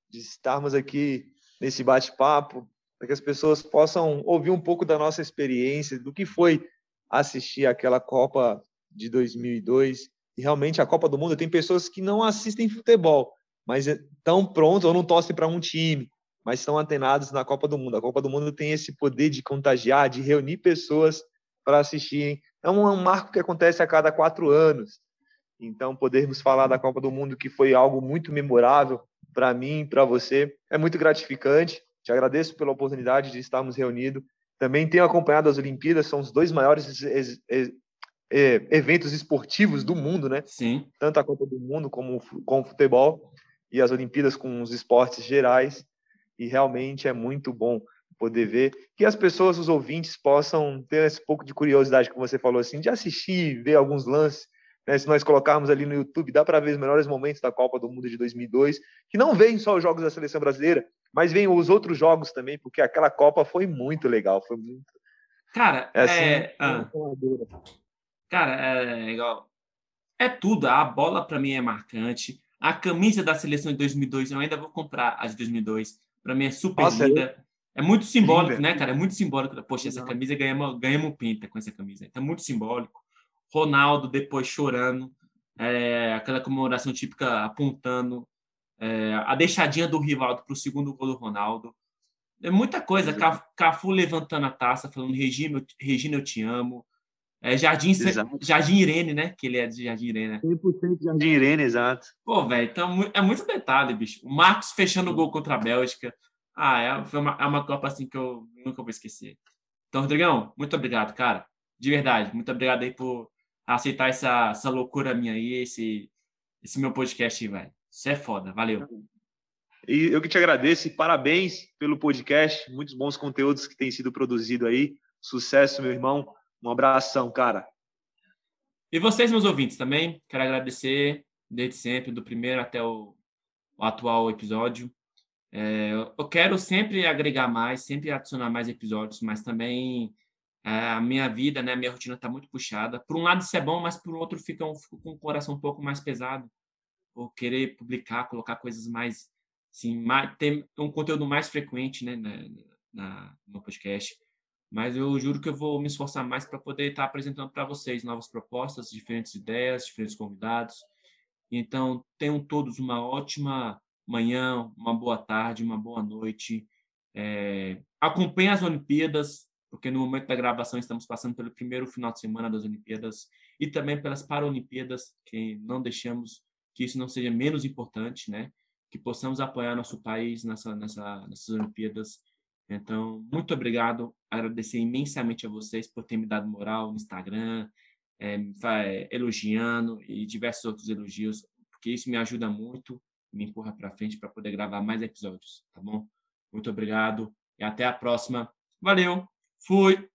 de estarmos aqui nesse bate-papo, para que as pessoas possam ouvir um pouco da nossa experiência, do que foi assistir aquela Copa de 2002. E realmente a Copa do Mundo tem pessoas que não assistem futebol, mas estão prontos ou não torcem para um time, mas estão antenados na Copa do Mundo. A Copa do Mundo tem esse poder de contagiar, de reunir pessoas para assistirem. É um marco que acontece a cada quatro anos. Então, podermos falar da Copa do Mundo, que foi algo muito memorável para mim, para você, é muito gratificante. Te agradeço pela oportunidade de estarmos reunidos. Também tenho acompanhado as Olimpíadas, são os dois maiores eventos esportivos do mundo, né? Sim. Tanto a Copa do Mundo como, como o futebol e as Olimpíadas com os esportes gerais. E realmente é muito bom poder ver que as pessoas, os ouvintes, possam ter esse pouco de curiosidade, como você falou assim, de assistir, ver alguns lances né? Se nós colocarmos ali no YouTube, dá para ver os melhores momentos da Copa do Mundo de 2002, que não vem só os jogos da seleção brasileira, mas vem os outros jogos também, porque aquela Copa foi muito legal, foi muito. Cara, é, assim, é... Ah. cara, é igual. É tudo. A bola para mim é marcante. A camisa da seleção de 2002 eu ainda vou comprar a de 2002. Para mim é super Nossa, linda. É... muito simbólico, né, cara? É muito simbólico. Poxa, essa camisa ganhamos, ganhamos pinta com essa camisa. Então, é muito simbólico. Ronaldo depois chorando, é, aquela comemoração típica apontando, é, a deixadinha do Rivaldo para o segundo gol do Ronaldo. É muita coisa. Cafu levantando a taça, falando Regina, Regina eu te amo. É, Jardim, Jardim Irene, né? Que ele é de Jardim Irene. Né? 100% Jardim Irene, exato. Pô, velho, então é muito detalhe, bicho. O Marcos fechando o gol contra a Bélgica. Ah, é, foi uma, é uma Copa assim que eu nunca vou esquecer. Então, Rodrigão, muito obrigado, cara. De verdade, muito obrigado aí por aceitar essa, essa loucura minha aí, esse, esse meu podcast, velho. Isso é foda, valeu. E eu que te agradeço e parabéns pelo podcast, muitos bons conteúdos que têm sido produzidos aí. Sucesso, meu irmão. Um abração, cara. E vocês, meus ouvintes, também, quero agradecer desde sempre, do primeiro até o, o atual episódio. É, eu quero sempre agregar mais, sempre adicionar mais episódios, mas também é, a minha vida, né, a minha rotina está muito puxada. Por um lado isso é bom, mas por outro fica um, fico com o coração um pouco mais pesado, por querer publicar, colocar coisas mais, assim, mais, ter um conteúdo mais frequente, né, na, na, no podcast. Mas eu juro que eu vou me esforçar mais para poder estar tá apresentando para vocês novas propostas, diferentes ideias, diferentes convidados. Então, tenham todos uma ótima manhã, uma boa tarde, uma boa noite. É, acompanhe as Olimpíadas, porque no momento da gravação estamos passando pelo primeiro final de semana das Olimpíadas e também pelas Paralimpíadas, que não deixamos que isso não seja menos importante, né? Que possamos apoiar nosso país nessa, nessa, nessas Olimpíadas então, muito obrigado. Agradecer imensamente a vocês por terem me dado moral no Instagram, é, elogiando e diversos outros elogios, porque isso me ajuda muito, me empurra para frente para poder gravar mais episódios, tá bom? Muito obrigado e até a próxima. Valeu, fui!